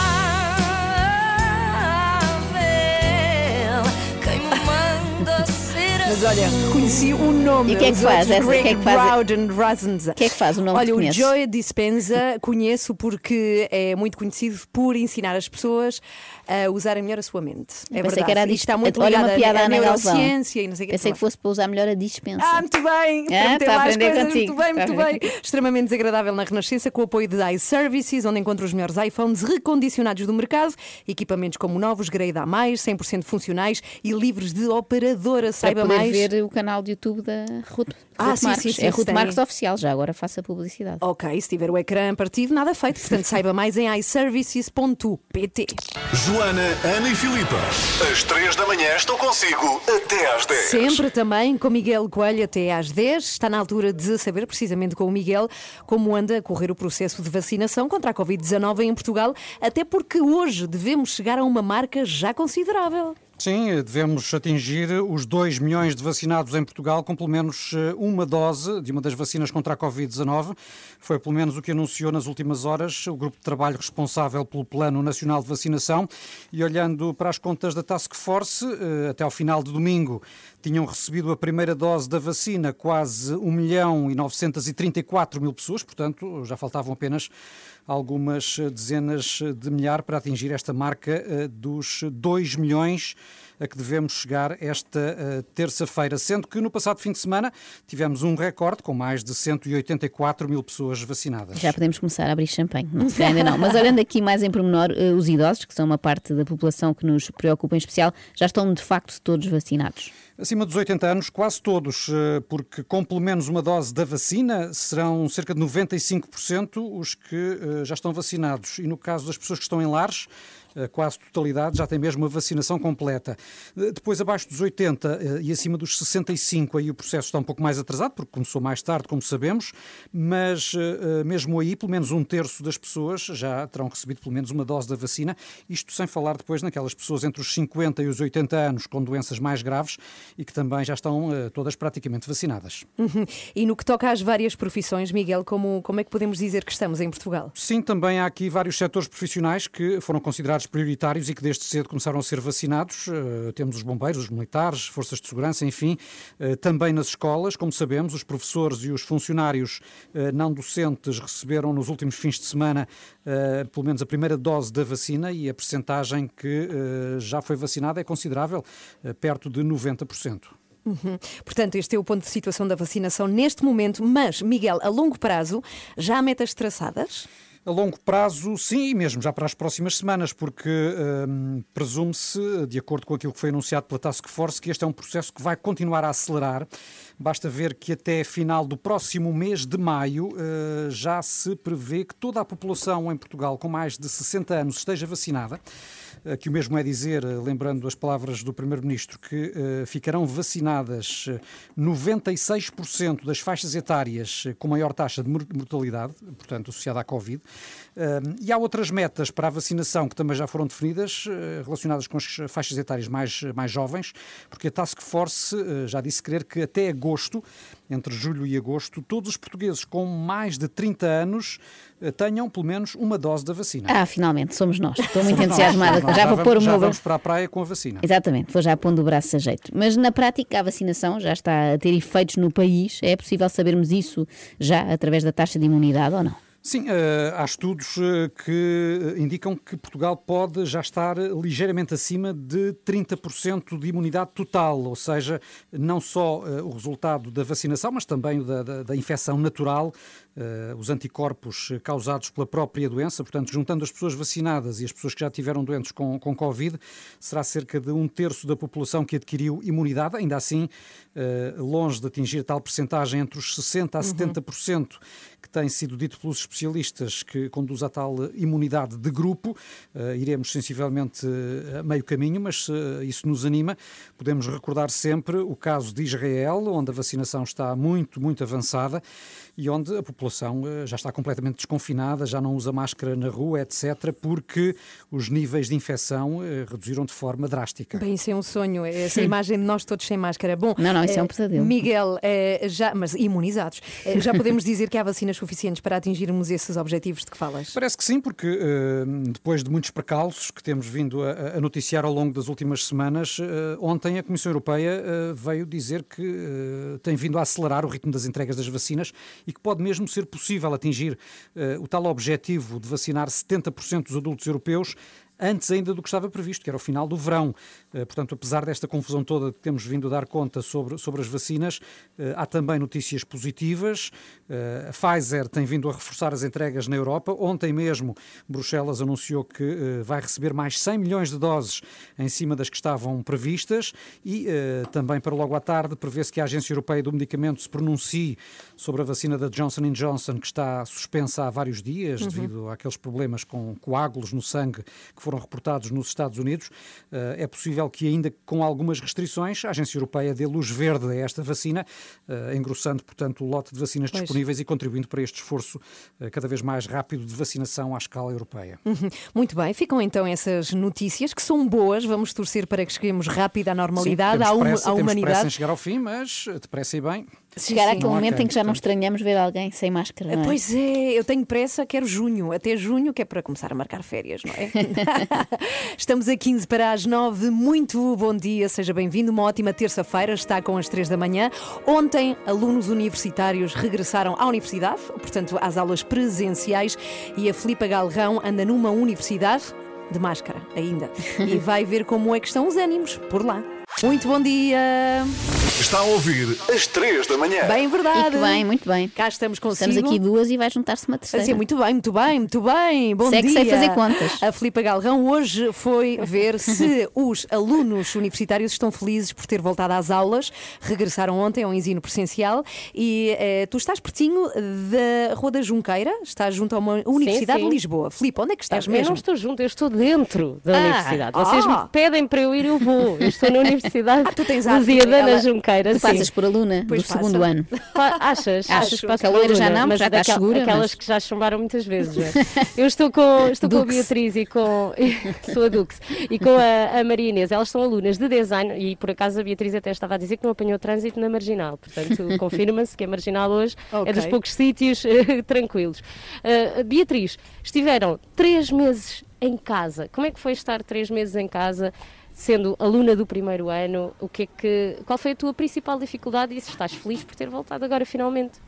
Mas olha, conheci o nome. E o que é que faz? o que é que faz? Browden Razenza. O que é que faz o nome Olha, o? Joe Dispenza conheço porque é muito conhecido por ensinar as pessoas a usarem melhor a sua mente. É Pensei verdade. que era a Isto está muito Olha uma piada à Ana Galvão. e não sei o que. Pensei que fosse para usar melhor a dispensa. Ah, muito bem! Ah, Para meter está a aprender coisas, contigo. Muito bem, muito bem. aprender Extremamente desagradável na Renascença, com o apoio de iServices, onde encontra os melhores iPhones recondicionados do mercado, equipamentos como novos, grade A+, 100% funcionais e livres de operadora. Saiba poder mais. ver o canal de YouTube da Ruth, Ah, Ruth sim, Marques. sim, sim, é Ruth tem. Marques Oficial, já agora faça a publicidade. Ok, se tiver o ecrã partido, nada feito. Portanto, saiba mais em iServices.pt. Joana, Ana e Filipa. Às 3 da manhã estou consigo até às 10. Sempre também com Miguel Coelho até às 10. Está na altura de saber, precisamente com o Miguel, como anda a correr o processo de vacinação contra a Covid-19 em Portugal, até porque hoje devemos chegar a uma marca já considerável. Sim, devemos atingir os 2 milhões de vacinados em Portugal com pelo menos eh, uma dose de uma das vacinas contra a Covid-19. Foi pelo menos o que anunciou nas últimas horas o grupo de trabalho responsável pelo Plano Nacional de Vacinação. E olhando para as contas da Task Force, eh, até ao final de domingo tinham recebido a primeira dose da vacina quase 1 milhão e 934 mil pessoas, portanto já faltavam apenas algumas dezenas de milhar para atingir esta marca eh, dos 2 milhões a que devemos chegar esta uh, terça-feira, sendo que no passado fim de semana tivemos um recorde com mais de 184 mil pessoas vacinadas. Já podemos começar a abrir champanhe, não sei ainda não. Mas olhando aqui mais em pormenor, uh, os idosos, que são uma parte da população que nos preocupa em especial, já estão de facto todos vacinados. Acima dos 80 anos, quase todos, eh, porque com pelo menos uma dose da vacina serão cerca de 95% os que já estão vacinados. E no caso das pessoas que estão em lares, a quase totalidade já tem mesmo a vacinação completa. Eh, depois, abaixo dos 80 eh, e acima dos 65, aí o processo está um pouco mais atrasado, porque começou mais tarde, como sabemos, mas eh, mesmo aí, pelo menos um terço das pessoas já terão recebido pelo menos uma dose da vacina, isto sem falar depois naquelas pessoas entre os 50 e os 80 anos com doenças mais graves e que também já estão todas praticamente vacinadas. Uhum. E no que toca às várias profissões, Miguel, como, como é que podemos dizer que estamos em Portugal? Sim, também há aqui vários setores profissionais que foram considerados prioritários e que desde cedo começaram a ser vacinados. Uh, temos os bombeiros, os militares, forças de segurança, enfim, uh, também nas escolas, como sabemos, os professores e os funcionários uh, não docentes receberam nos últimos fins de semana pelo menos a primeira dose da vacina e a percentagem que já foi vacinada é considerável, perto de 90%. Uhum. Portanto, este é o ponto de situação da vacinação neste momento, mas, Miguel, a longo prazo, já há metas traçadas? A longo prazo, sim, e mesmo já para as próximas semanas, porque hum, presume-se, de acordo com aquilo que foi anunciado pela Task Force, que este é um processo que vai continuar a acelerar. Basta ver que até final do próximo mês de maio uh, já se prevê que toda a população em Portugal com mais de 60 anos esteja vacinada que o mesmo é dizer, lembrando as palavras do Primeiro-Ministro, que uh, ficarão vacinadas 96% das faixas etárias com maior taxa de mortalidade, portanto, associada à Covid. E há outras metas para a vacinação que também já foram definidas, relacionadas com as faixas etárias mais, mais jovens, porque a Task Force já disse querer que até agosto, entre julho e agosto, todos os portugueses com mais de 30 anos tenham pelo menos uma dose da vacina. Ah, finalmente, somos nós. Estou muito entusiasmada. já, já vou pôr o já meu. vamos para a praia com a vacina. Exatamente, vou já pondo o braço a jeito. Mas na prática, a vacinação já está a ter efeitos no país. É possível sabermos isso já através da taxa de imunidade ou não? Sim, eh, há estudos eh, que indicam que Portugal pode já estar ligeiramente acima de 30% de imunidade total, ou seja, não só eh, o resultado da vacinação, mas também da, da, da infecção natural os anticorpos causados pela própria doença, portanto, juntando as pessoas vacinadas e as pessoas que já tiveram doentes com, com Covid, será cerca de um terço da população que adquiriu imunidade, ainda assim, longe de atingir tal percentagem entre os 60% a 70% uhum. Que tem sido dito pelos especialistas que conduz a tal imunidade de grupo. Uh, iremos sensivelmente a meio caminho, mas isso nos anima. Podemos recordar sempre o caso de Israel, onde a vacinação está muito, muito avançada e onde a população eh, já está completamente desconfinada, já não usa máscara na rua, etc., porque os níveis de infecção eh, reduziram de forma drástica. Bem, isso é um sonho, essa imagem de nós todos sem máscara. Bom, não, não, isso é, é um pesadelo. Miguel, já, mas imunizados, já podemos dizer que há vacinas suficientes para atingirmos esses objetivos de que falas? Parece que sim, porque depois de muitos precalços que temos vindo a, noticiar ao longo das últimas semanas, ontem a Comissão Europeia veio dizer que tem vindo a acelerar o ritmo das entregas das vacinas e que pode mesmo ser possível atingir uh, o tal objetivo de vacinar 70% dos adultos europeus antes ainda do que estava previsto, que era o final do verão. Eh, portanto, apesar desta confusão toda que temos vindo a dar conta sobre, sobre as vacinas, eh, há também notícias positivas. Eh, a Pfizer tem vindo a reforçar as entregas na Europa. Ontem mesmo, Bruxelas anunciou que vai receber mais 100 milhões de doses em cima das que estavam previstas e também para logo à tarde prevê-se que a Agência Europeia do Medicamento se pronuncie sobre a vacina da Johnson Johnson, que está suspensa há vários dias uhum. devido àqueles problemas com coágulos no sangue que foram reportados nos Estados Unidos. É possível que, ainda com algumas restrições, a Agência Europeia dê luz verde a esta vacina, uh, engrossando, portanto, o lote de vacinas pois. disponíveis e contribuindo para este esforço uh, cada vez mais rápido de vacinação à escala europeia. Uhum. Muito bem, ficam então essas notícias que são boas. Vamos torcer para que cheguemos rápido à normalidade, Sim, à, pressa, à humanidade. Temos chegar ao fim, mas depressa e bem. Chegar àquele momento em que já não estranhamos ver alguém sem máscara. Não é? Pois é, eu tenho pressa, quero junho, até junho, que é para começar a marcar férias, não é? Estamos a 15 para as 9. Muito bom dia, seja bem-vindo. Uma ótima terça-feira. Está com as 3 da manhã. Ontem, alunos universitários regressaram à universidade, portanto, às aulas presenciais. E a Filipa Galrão anda numa universidade de máscara ainda. E vai ver como é que estão os ânimos por lá. Muito bom dia! Está a ouvir às 3 da manhã. Bem verdade. E que bem, muito bem. Cá estamos consigo. Estamos aqui duas e vai juntar-se uma terceira. Assim, muito bem, muito bem, muito bem. Bom Se é que dia. sei fazer contas. A Filipa Galrão hoje foi ver se os alunos universitários estão felizes por ter voltado às aulas. Regressaram ontem ao ensino presencial e eh, tu estás pertinho da Rua da Junqueira, estás junto a uma Universidade sim. de Lisboa. Filipa, onde é que estás eu mesmo? não estou junto, eu estou dentro da Ah, universidade. Vocês ah. me pedem para eu ir, eu vou. Eu estou na universidade Ah, tu tens Lusíada na ela- Junqueira. Tu sim. passas por aluna Pois do passa. segundo ano. Pa- Achas? Acho. Achas que a loira já aluna, não, mas já estás segura, Aquelas mas- que já chumbaram muitas vezes, é? Eu estou com, estou com a. Beatriz e com. sou a Dux. E com a, a Maria Inês. Elas são alunas de design e por acaso a Beatriz até estava a dizer que não apanhou trânsito na marginal. Portanto, confirma-se que a marginal hoje Ok. é dos poucos sítios tranquilos. Ah, Beatriz, estiveram três meses em casa. Como é que foi estar três meses em casa? Sendo aluna do primeiro ano, o que é que, qual foi a tua principal dificuldade e se estás feliz por ter voltado agora finalmente?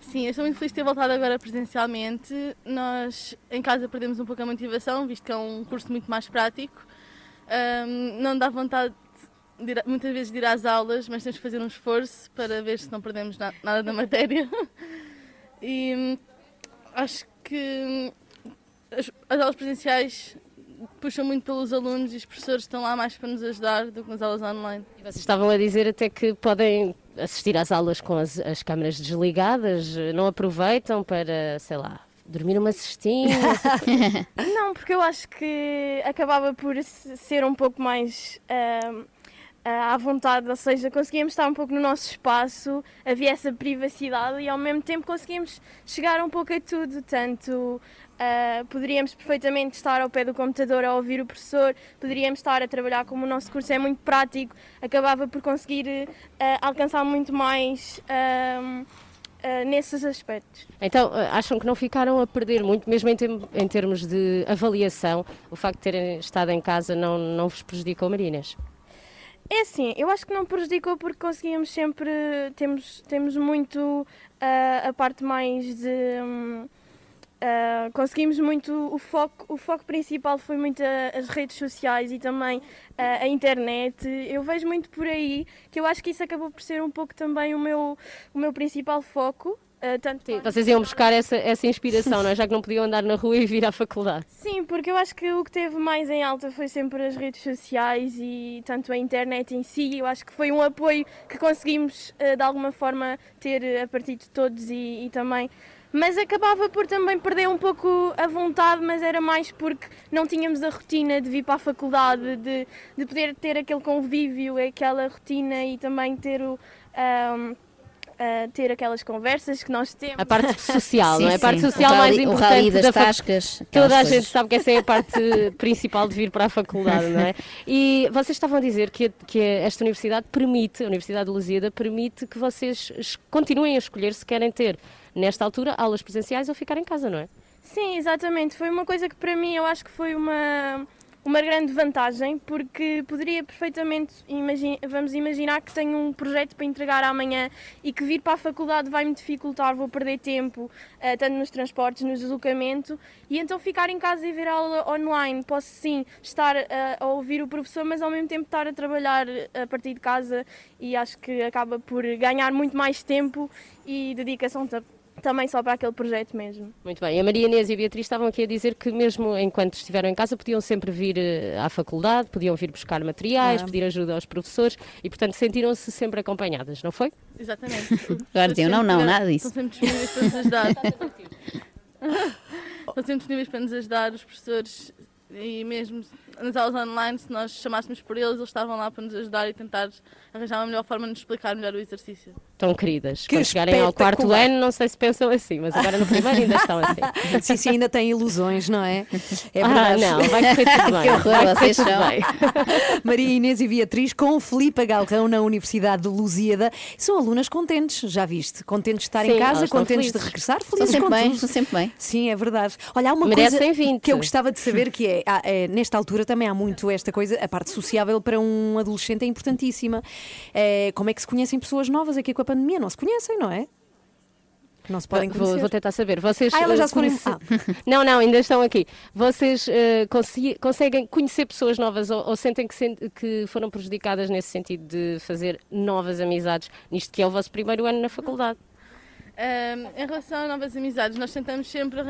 Sim, eu estou muito feliz de ter voltado agora presencialmente. Nós em casa perdemos um pouco a motivação, visto que é um curso muito mais prático. Ahm, não dá vontade de ir- muitas vezes de ir às aulas, mas temos que fazer um esforço para ver se não perdemos na- nada da matéria. E hum, acho que as, as aulas presenciais puxam muito pelos alunos e os professores estão lá mais para nos ajudar do que nas aulas online. E vocês estavam a dizer até que podem assistir às aulas com as, as câmaras desligadas, não aproveitam para, sei lá, dormir uma cestinha? Não, porque eu acho que acabava por se- ser um pouco mais ah, à vontade, ou seja, conseguíamos estar um pouco no nosso espaço, havia essa privacidade e ao mesmo tempo conseguíamos chegar um pouco a tudo, tanto ah, poderíamos perfeitamente estar ao pé do computador a ouvir o professor, poderíamos estar a trabalhar como o nosso curso é muito prático, acabava por conseguir ah, alcançar muito mais ah, nesses aspectos. Então, acham que não ficaram a perder muito, mesmo em, tem- em termos de avaliação, o facto de terem estado em casa não, não vos prejudicou, Marinas? É assim, eu acho que não prejudicou porque conseguíamos sempre, temos, temos muito a parte mais de. hum, ah, conseguimos muito o foco, o foco principal foi muito a- as redes sociais e também ah, a internet. Eu vejo muito por aí que eu acho que isso acabou por ser um pouco também o meu, o meu principal foco. ah, tanto Vocês iam buscar essa, essa inspiração, não é? Já que não podiam andar na rua e vir à faculdade. Sim, porque eu acho que o que teve mais em alta foi sempre as redes sociais e tanto a internet em si. Eu acho que foi um apoio que conseguimos eh, de alguma forma ter a partir de todos e, e também. Mas acabava por também perder um pouco a vontade, mas era mais porque não tínhamos a rotina de vir para a faculdade, de, de poder ter aquele convívio, aquela rotina e também ter o. ahm, ah, ter aquelas conversas que nós temos. A parte social, Sim, não é? A parte sim. social O mais rally- o importante rally das da tascas, Toda a gente sabe que essa é a parte principal de vir para a faculdade, não é? E vocês estavam a dizer que, que esta universidade permite, a Universidade de Lusíada, permite que vocês continuem a escolher se querem ter, nesta altura, aulas presenciais ou ficar em casa, não é? Sim, exatamente. Foi uma coisa que para mim eu acho que foi uma, uma grande vantagem, porque poderia perfeitamente, imagi- vamos imaginar que tenho um projeto para entregar amanhã e que vir para a faculdade vai-me dificultar, vou perder tempo, eh, tanto nos transportes, no deslocamento, e então ficar em casa e ver a aula online. Posso sim estar eh, a ouvir o professor, mas ao mesmo tempo estar a trabalhar eh, a partir de casa e acho que acaba por ganhar muito mais tempo e dedicação também só para aquele projeto mesmo. Muito bem. A Maria Inês e a Beatriz estavam aqui a dizer que mesmo enquanto estiveram em casa podiam sempre vir eh, à faculdade, podiam vir buscar materiais, Ah. pedir ajuda aos professores e, portanto, sentiram-se sempre acompanhadas, não foi? Exatamente. Agora diziam, não, não, nada disso. Estão sempre disponíveis para nos ajudar. Estão sempre disponíveis para nos ajudar, os professores, e mesmo nas aulas online, se nós chamássemos por eles, eles estavam lá para nos ajudar e tentar arranjar uma melhor forma de nos explicar melhor o exercício. Tão queridas. Que Quando chegarem ao quarto ano, não sei se pensam assim, mas agora no primeiro ainda estão assim. Sim, sim, ainda tem ilusões, não é? É Ah, verdade. não, vai correr tudo bem. Que horror, vocês são. Maria Inês e Beatriz com Filipe Galrão na Universidade de Lusíada. São alunas contentes, já viste? Contentes de estar em Sim, casa, elas estão contentes de felizes. regressar, Estão felizes sempre com bem, tudo. estão sempre bem. Sim, é verdade. Olha, há uma Merecem coisa 20. que eu gostava de saber que é, ah, é, nesta altura também há muito esta coisa, a parte sociável para um adolescente é importantíssima. É, como é que se conhecem pessoas novas aqui com a pandemia? Não se conhecem, não é? Não se podem Vou, conhecer. vou tentar saber. Vocês, Ah, elas já eh, se foram- conhece- Não, não, ainda estão aqui. Vocês eh, consi- conseguem conhecer pessoas novas ou, ou sentem que, que foram prejudicadas nesse sentido de fazer novas amizades, nisto que é o vosso primeiro ano na faculdade? Ahm, em relação a novas amizades, nós tentamos sempre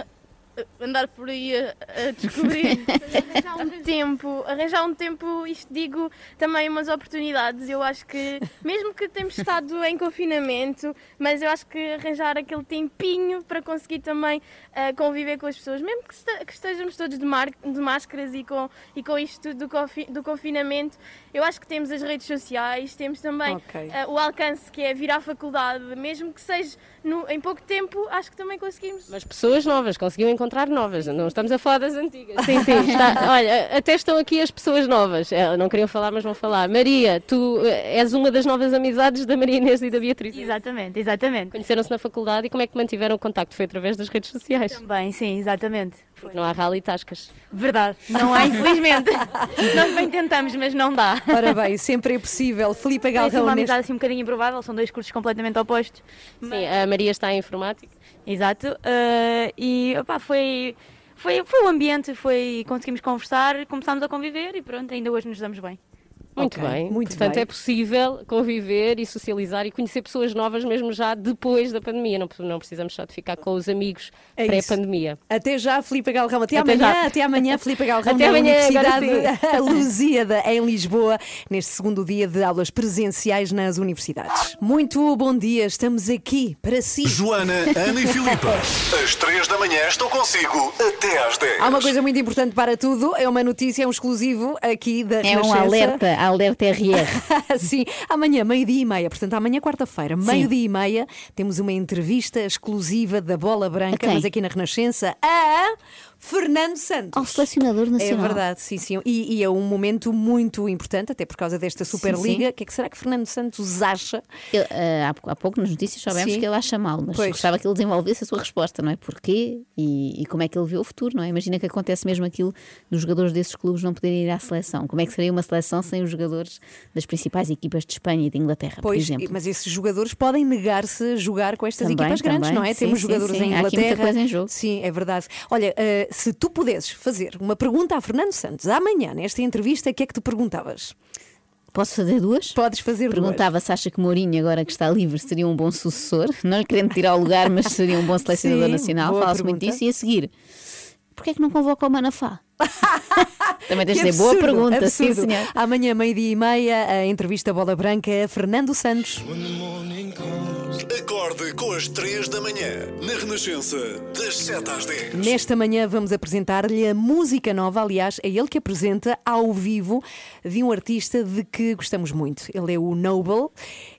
andar por aí a, a descobrir, arranjar um tempo, arranjar um tempo, isto digo também umas oportunidades. Eu acho que, mesmo que temos estado em confinamento, mas eu acho que arranjar aquele tempinho para conseguir também ah, conviver com as pessoas, mesmo que, este- que estejamos todos de, mar- de máscaras e com, e com isto do, confi- do confinamento, eu acho que temos as redes sociais, temos também Ok. ah, o alcance que é vir à faculdade, mesmo que seja no- em pouco tempo, acho que também conseguimos. Mas pessoas novas, conseguiu encontrar novas, não estamos a falar das antigas. Sim, sim, está- olha, até estão aqui as pessoas novas. Eh, Não queriam falar, mas vão falar. Maria, tu eh, és uma das novas amizades da Maria Inês e da Beatriz. Exatamente, exatamente. Conheceram-se na faculdade e como é que mantiveram o contacto? Foi através das redes sociais. Também, sim, exatamente. Porque não há rally tascas. Verdade, não há, infelizmente. Nós bem tentamos, mas não dá. Ora bem, sempre é possível. Filipe assim Galrão uma neste... amizade assim um bocadinho improvável, são dois cursos completamente opostos. Sim, a Maria está em informática. Exato. eh, e opá, foi, foi, foi o ambiente, foi, conseguimos conversar, começámos a conviver e pronto, ainda hoje nos damos bem. Muito Ok, bem. muito Portanto, bem. é possível conviver e socializar e conhecer pessoas novas mesmo já depois da pandemia. Não, não precisamos só de ficar com os amigos É pré-pandemia. Até já, Filipe Galrão. Até, Até amanhã, já. até amanhã, Filipe Galrão, Até amanhã, Universidade Lusíada, em Lisboa, neste segundo dia de aulas presenciais nas universidades. Muito bom dia, estamos aqui para si. Joana, Ana e Filipa. Às três da manhã estou consigo até às 10. Há uma coisa muito importante para tudo, é uma notícia, é um exclusivo aqui da É um Renascença. alerta RR. Sim, amanhã, meio-dia e meia, portanto, amanhã, quarta-feira, meio-dia e meia, temos uma entrevista exclusiva da Bola Branca, quem? mas aqui na Renascença, a Fernando Santos. Ao selecionador É nacional. verdade, sim, sim. E, e é um momento muito importante, até por causa desta Superliga. O que é que será que Fernando Santos acha? Ele, eh, há, pou- há pouco nas notícias soubemos Sim. que ele acha mal, mas Pois. gostava que ele desenvolvesse a sua resposta, não é? Porquê e, e como é que ele vê o futuro, não é? Imagina que acontece mesmo aquilo dos jogadores desses clubes não poderem ir à seleção. Como é que seria uma seleção sem os jogadores das principais equipas de Espanha e de Inglaterra, por Pois, exemplo? mas esses jogadores podem negar-se a jogar com estas Também, equipas grandes, também. não é? Sim, Temos sim, jogadores sim. em Há aqui muita Inglaterra. coisa em jogo. Sim, é verdade. Olha, eh, se tu pudesses fazer uma pergunta a Fernando Santos amanhã, nesta entrevista, o que é que tu perguntavas? Posso fazer duas? Podes fazer duas. Perguntava se acha que Mourinho, agora que está livre, seria um bom sucessor. Não lhe querendo tirar o lugar, mas seria um bom selecionador Sim, nacional. Fala-se muito disso. E a seguir, porquê é que não convoca o Manafá? Também tens Que de dizer boa absurdo, pergunta, sim, senhor. Amanhã, meio-dia e meia, a entrevista Bola Branca a Fernando Santos. Acorde com as três da manhã. Na Renascença, das 7 às 10. Nesta manhã vamos apresentar-lhe a música nova, aliás, é ele que apresenta ao vivo de um artista de que gostamos muito. Ele é o Noble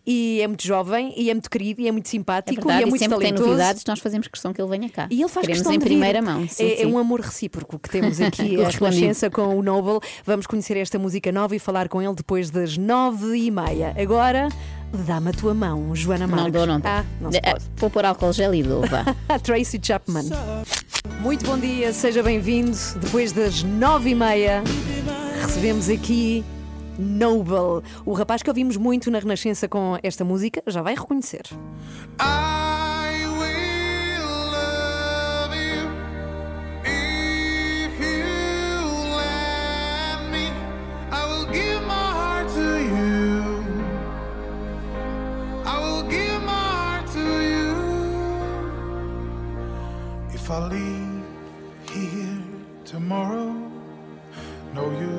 e é muito jovem e é muito querido e é muito É simpático verdade, e é e muito sempre que tem talentoso. novidades, nós fazemos questão que ele venha cá. E ele faz Queremos questão em primeira mão. Sim, é, é sim. um amor recíproco que temos aqui a. Renascença com o Noble. Vamos conhecer esta música nova e falar com ele depois das nove e meia. Agora, dá-me a tua mão, Joana Não Marques. dou, não dou. Ah, não se Eh, pode. Vou pôr álcool gel e dou, vá. Tracy Chapman. Muito bom dia, seja bem-vindo. Depois das nove e meia, recebemos aqui Noble, o rapaz que ouvimos muito na Renascença com esta música, já vai reconhecer. I If I leave here tomorrow, no you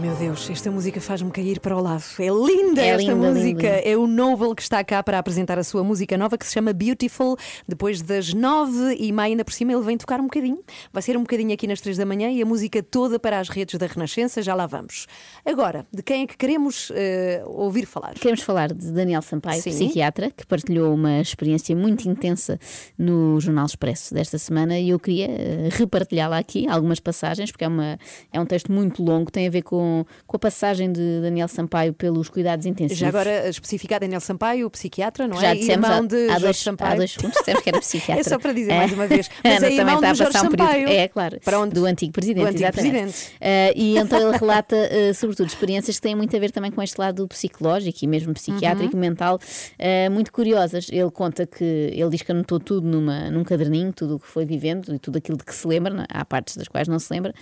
Meu Deus, esta música faz-me cair para o lado. É linda É esta linda, música. linda. É o Noble que está cá para apresentar a sua música nova que se chama Beautiful. Depois das nove e meia, ainda por cima, ele vem tocar um bocadinho. Vai ser um bocadinho aqui nas três da manhã e a música toda para as redes da Renascença. Já lá vamos. Agora, de quem é que queremos eh, ouvir falar? Queremos falar de Daniel Sampaio, Sim. psiquiatra, que partilhou uma experiência muito intensa no Jornal Expresso desta semana e eu queria eh, repartilhá-la aqui, algumas passagens, porque é, uma, é um texto muito longo, tem a ver com, com a passagem de Daniel Sampaio pelos cuidados intensivos. Já agora especificar Daniel Sampaio, o psiquiatra, não Já é? dissemos irmão há, de há dois, Sampaio. há dois segundos dissemos que era psiquiatra. É só para dizer mais uma vez. Mas Ana é também está a passar um período. Sampaio. É, claro. Para onde? Do antigo presidente, Do antigo exatamente. presidente. Eh, e então ele relata, eh, sobretudo, experiências que têm muito a ver também com este lado psicológico e mesmo psiquiátrico, Uhum. mental, eh, muito curiosas. Ele conta que ele diz que anotou tudo numa, num caderninho, tudo o que foi vivendo e tudo aquilo de que se lembra, é? há partes das quais não se lembra,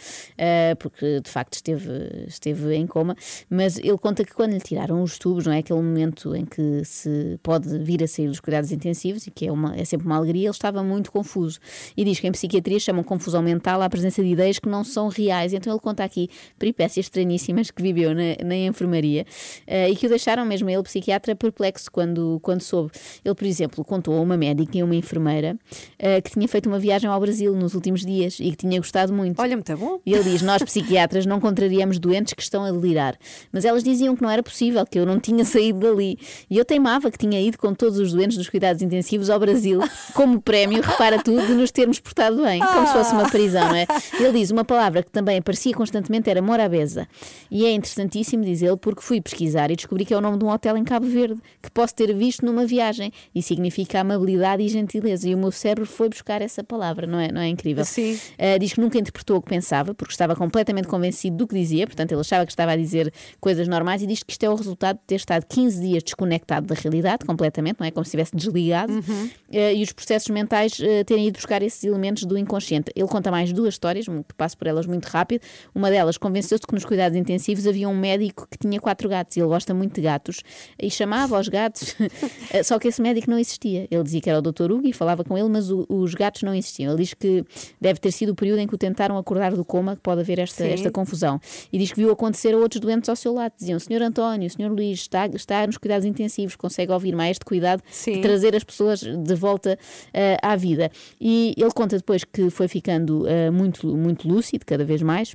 porque de facto esteve, esteve em coma, mas ele conta que quando lhe tiraram os tubos, não é? Aquele momento em que se pode vir a sair dos cuidados intensivos e que é, uma, é sempre uma alegria, ele estava muito confuso. E diz que em psiquiatria chamam confusão mental à presença de ideias que não são reais. Então ele conta aqui peripécias estranhíssimas que viveu na, na enfermaria eh, e que o deixaram mesmo ele, psiquiatra, perplexo quando, quando soube. Ele, por exemplo, contou a uma médica e uma enfermeira eh, que tinha feito uma viagem ao Brasil nos últimos dias e que tinha gostado muito. Olha, muito bom. E ele diz: Nós, psiquiatras, não contrariamos doentes que estão a delirar. Mas elas diziam que não era possível, que eu não tinha saído dali. E eu teimava que tinha ido com todos os doentes dos cuidados intensivos ao Brasil, como prémio, repara tu, de nos termos portado bem, como se fosse uma prisão, não é? Ele diz: Uma palavra que também aparecia constantemente era morabeza. E é interessantíssimo, diz ele, porque fui pesquisar e descobri que é o nome de um hotel em Cabo Verde, que posso ter visto numa viagem e significa amabilidade e gentileza. E o meu cérebro foi buscar essa palavra, não é, não é incrível? Sim. Uh, diz que nunca interpretou o que pensava, porque estava completamente convencido do que dizia, portanto, ele achava que estava a dizer coisas normais e diz que isto é o resultado de ter estado 15 dias desconectado da realidade, completamente, não é? Como se estivesse desligado, uh, e os processos mentais uh, terem ido buscar esses elementos do inconsciente. Ele conta mais duas histórias, que passo por elas muito rápido. Uma delas convenceu-se que nos cuidados intensivos havia um médico que tinha quatro gatos e ele gosta muito de gatos e chamava aos gatos, uh, só que esse médico não existia. Ele dizia que era o Dr. Hugo e falava com ele, mas o- os gatos não existiam. Ele diz que deve ter sido o período em que o tentaram acordar do coma, que pode haver esta, Sim. esta confusão. E diz que viu acontecer a outros doentes ao seu lado. Diziam, Senhor António, Senhor Luís, está, está nos cuidados intensivos, consegue ouvir mais este cuidado de trazer as pessoas de volta eh, à vida. E ele conta depois que foi ficando eh, muito, muito lúcido, cada vez mais.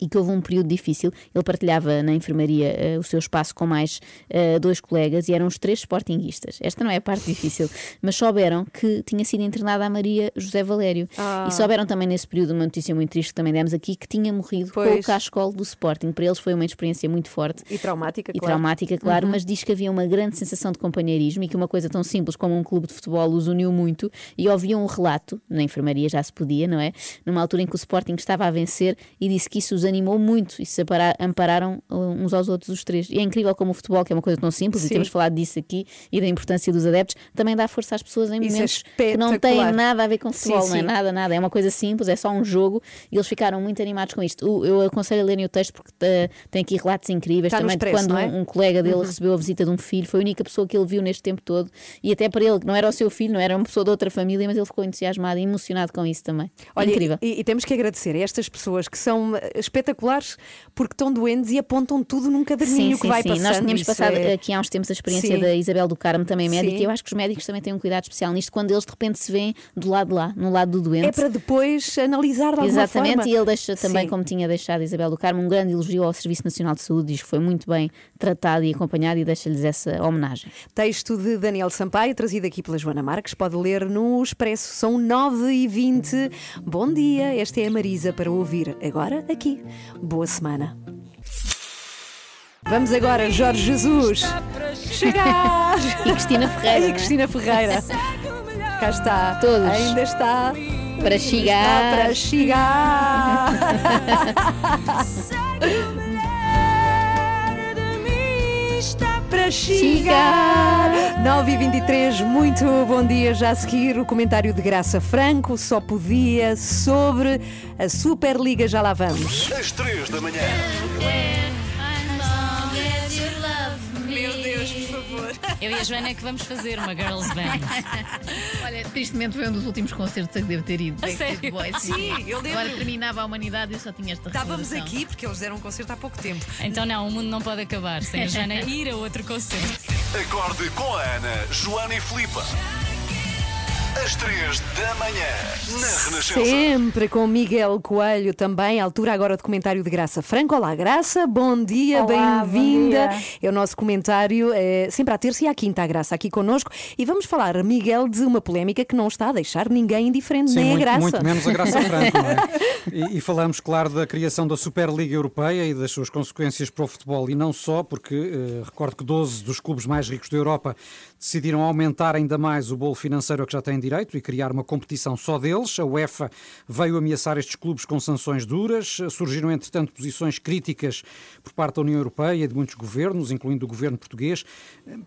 E que houve um período difícil. Ele partilhava na enfermaria eh, o seu espaço com mais eh, dois colegas e eram os três sportinguistas. Esta não é a parte difícil, mas souberam que tinha sido internada a Maria José Valério. Ah. E souberam também nesse período, uma notícia muito triste que também demos aqui, que tinha morrido com o Pois. cascol do Sporting. Para eles foi uma experiência muito forte E traumática, e claro. traumática, claro, Uhum. mas diz que havia uma grande sensação de companheirismo e que uma coisa tão simples como um clube de futebol os uniu muito e ouviam um relato, na enfermaria já se podia, não é? Numa altura em que o Sporting estava a vencer e disse que isso os animou muito e se ampararam uh, uns aos outros os três. E é incrível como o futebol, que é uma coisa tão simples, Sim. e temos falado disso aqui, e da importância dos adeptos, também dá força às pessoas em é momentos que não têm nada a ver com Sim, futebol, não é sim. nada, nada. É uma coisa simples, é só um jogo e eles ficaram muito animados com isto. Eu aconselho a lerem o texto porque eh, tem aqui relatos incríveis Está também de quando é? um, um colega dele Uhum. recebeu a visita de um filho, foi a única pessoa que ele viu neste tempo todo e até para ele, que não era o seu filho, não era uma pessoa de outra família, mas ele ficou entusiasmado e emocionado com isso também. É Olha, incrível. E, e temos que agradecer a estas pessoas que são eh, espetaculares porque estão doentes e apontam tudo num caderninho Sim, que sim, vai sim. passando. Nós tínhamos Isso passado é- aqui há uns tempos a experiência Sim. da Isabel do Carmo, também médica, e eu acho que os médicos também têm um cuidado especial nisto, quando eles de repente se veem do lado de lá, no lado do doente. É para depois analisar de alguma Exatamente, forma. e ele deixa também, como tinha deixado a Isabel do Carmo, um grande elogio ao Serviço Nacional de Saúde, diz que foi muito bem tratado e acompanhado e deixa-lhes essa homenagem. Texto de Daniel Sampaio, trazido aqui pela Joana Marques. Pode ler no Expresso. São 9h20. Bom dia, esta é a Marisa para ouvir agora aqui. Boa semana. Vamos agora, Jorge Jesus. Chegar! E Cristina Ferreira, E é? Cristina Ferreira. Cá está. Todos. Ainda está. Para chegar. Está para chegar. para chegar. 9 e 23 muito bom dia. Já a seguir o comentário de Graça Franco, só podia, sobre a Superliga. Já lá vamos. Às três da manhã. Eu e a Joana é que vamos fazer uma girls band. Olha, tristemente foi um dos últimos concertos a que devo ter ido. A sério? Boys, Sim, eu lembro. Agora terminava a humanidade e eu só tinha esta Estávamos aqui porque eles deram um concerto há pouco tempo. Então não, o mundo não pode acabar sem a Joana ir a outro concerto. Acorde com a Ana, Joana e Filipe. Às três da manhã, na Renascença. Sempre com Miguel Coelho também, altura agora de comentário de Graça Franco. Olá, Graça, bom dia, bem-vinda. É o nosso comentário, é, sempre à terça e à quinta, a Graça aqui connosco. E vamos falar, Miguel, de uma polémica que não está a deixar ninguém indiferente, Sim, nem muito, a Graça. muito menos a Graça Franco, não é? E, e falamos, claro, da criação da Superliga Europeia e das suas consequências para o futebol. E não só, porque eh, recordo que 12 dos clubes mais ricos da Europa decidiram aumentar ainda mais o bolo financeiro a que já têm direito e criar uma competição só deles. A UEFA veio ameaçar estes clubes com sanções duras. Surgiram, entretanto, posições críticas por parte da União Europeia e de muitos governos, incluindo o governo português.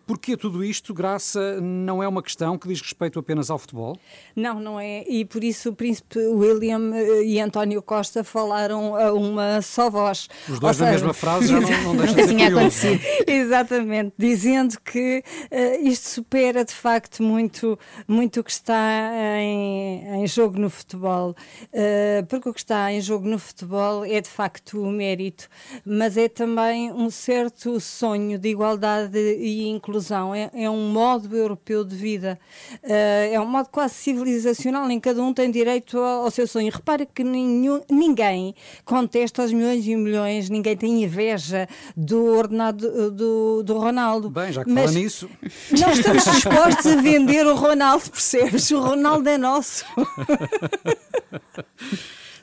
Porquê tudo isto, Graça, não é uma questão que diz respeito apenas ao futebol? Não, não é. E por isso o príncipe William eh, e António Costa falaram a uma só voz. Os dois Ou na seja, mesma frase já não, não deixa de ser curioso. não é? Exatamente, dizendo que eh, isto supera de facto muito, muito o que está em, em jogo no futebol, Eh, porque o que está em jogo no futebol é de facto o mérito, mas é também um certo sonho de igualdade e inclusão, é, é um modo europeu de vida, Eh, é um modo quase civilizacional em que cada um tem direito ao, ao seu sonho. Repara que nenhum, ninguém contesta aos milhões e milhões, ninguém tem inveja do ordenado do, do Ronaldo. Bem, já que Mas fala nisso. Não estamos dispostos a vender o Ronaldo, percebes? O Ronaldo é nosso.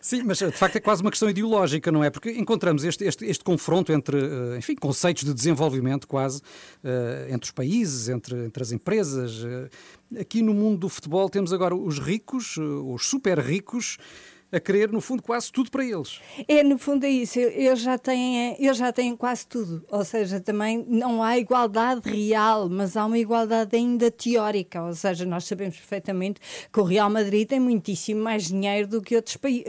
Sim, mas de facto é quase uma questão ideológica, não é? Porque encontramos este, este, este confronto entre, eh, enfim, conceitos de desenvolvimento quase, eh, entre os países, entre, entre as empresas. Eh, Aqui no mundo do futebol temos agora os ricos, eh, os super ricos, a querer, no fundo, quase tudo para eles. É, no fundo é isso. Eles já têm, eles já têm quase tudo. Ou seja, também não há igualdade real, mas há uma igualdade ainda teórica. Ou seja, nós sabemos perfeitamente que o Real Madrid tem muitíssimo mais dinheiro do que outros países,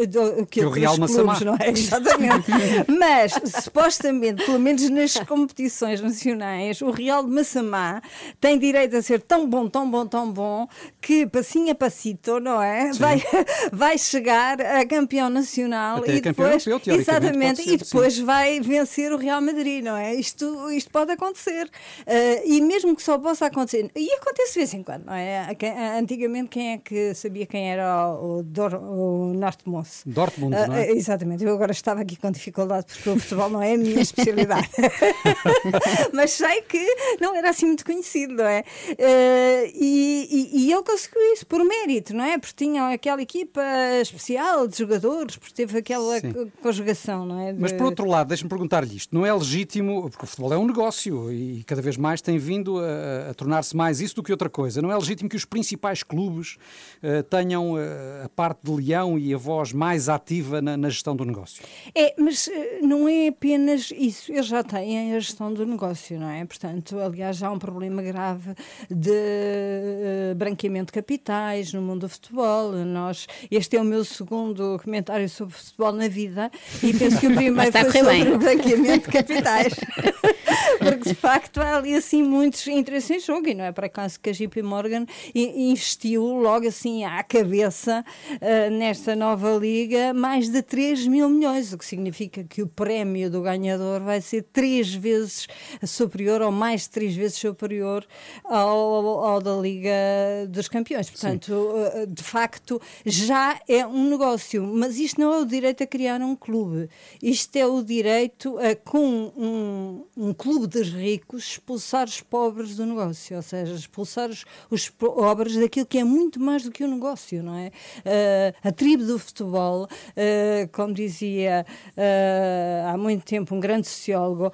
que, Que o Real clubes, Massamá. não é? Exatamente. mas, supostamente, pelo menos nas competições nacionais, o Real de Massamá tem direito a ser tão bom, tão bom, tão bom, que passinho a passito, não é? Sim. Vai, vai chegar a campeão nacional Até e campeão depois europeu, exatamente ser, e depois vai vencer o Real Madrid não é? Isto isto pode acontecer. Eh, e mesmo que só possa acontecer e acontece de vez em quando não é? Antigamente quem é que sabia quem era o, Dor, o Nortmoos Dortmund, Ah, não é? ah, exatamente. Eu agora estava aqui com dificuldade porque o futebol não é a minha especialidade. Mas sei que não era assim muito conhecido, não é? Eh, e, e- e ele conseguiu isso por mérito, não é? Porque tinha aquela equipa especial de jogadores, porque teve aquela Sim. co- conjugação, não é? Mas De- por outro lado, deixe-me perguntar-lhe isto: não é legítimo, porque o futebol é um negócio e cada vez mais tem vindo a, a tornar-se mais isso do que outra coisa. Não é legítimo que os principais clubes eh, tenham eh, a parte de leão e a voz mais ativa na, na gestão do negócio? É, mas eh, não é apenas isso, eles já têm a gestão do negócio, não é? Portanto, aliás, há um problema grave de eh, branqueamento de capitais no mundo do futebol. Nós, este é o meu segundo comentário sobre futebol na vida e penso que o primeiro foi sobre bem. o branqueamento de capitais. Porque de facto há ali assim muitos interesses em jogo e não é para acaso que a JP Morgan investiu logo assim à cabeça eh, nesta nova liga mais de 3 mil milhões, o que significa que o prémio do ganhador vai ser três vezes superior ou mais de três vezes superior ao, ao da Liga dos Campeões. Portanto, eh, de facto, já é um negócio, mas isto não é o direito a criar um clube, isto é o direito a, com um, um clube dos ricos, expulsar os pobres do negócio, ou seja, expulsar os, os pobres daquilo que é muito mais do que o negócio, não é? Eh, a tribo do futebol, eh, como dizia eh, há muito tempo um grande sociólogo,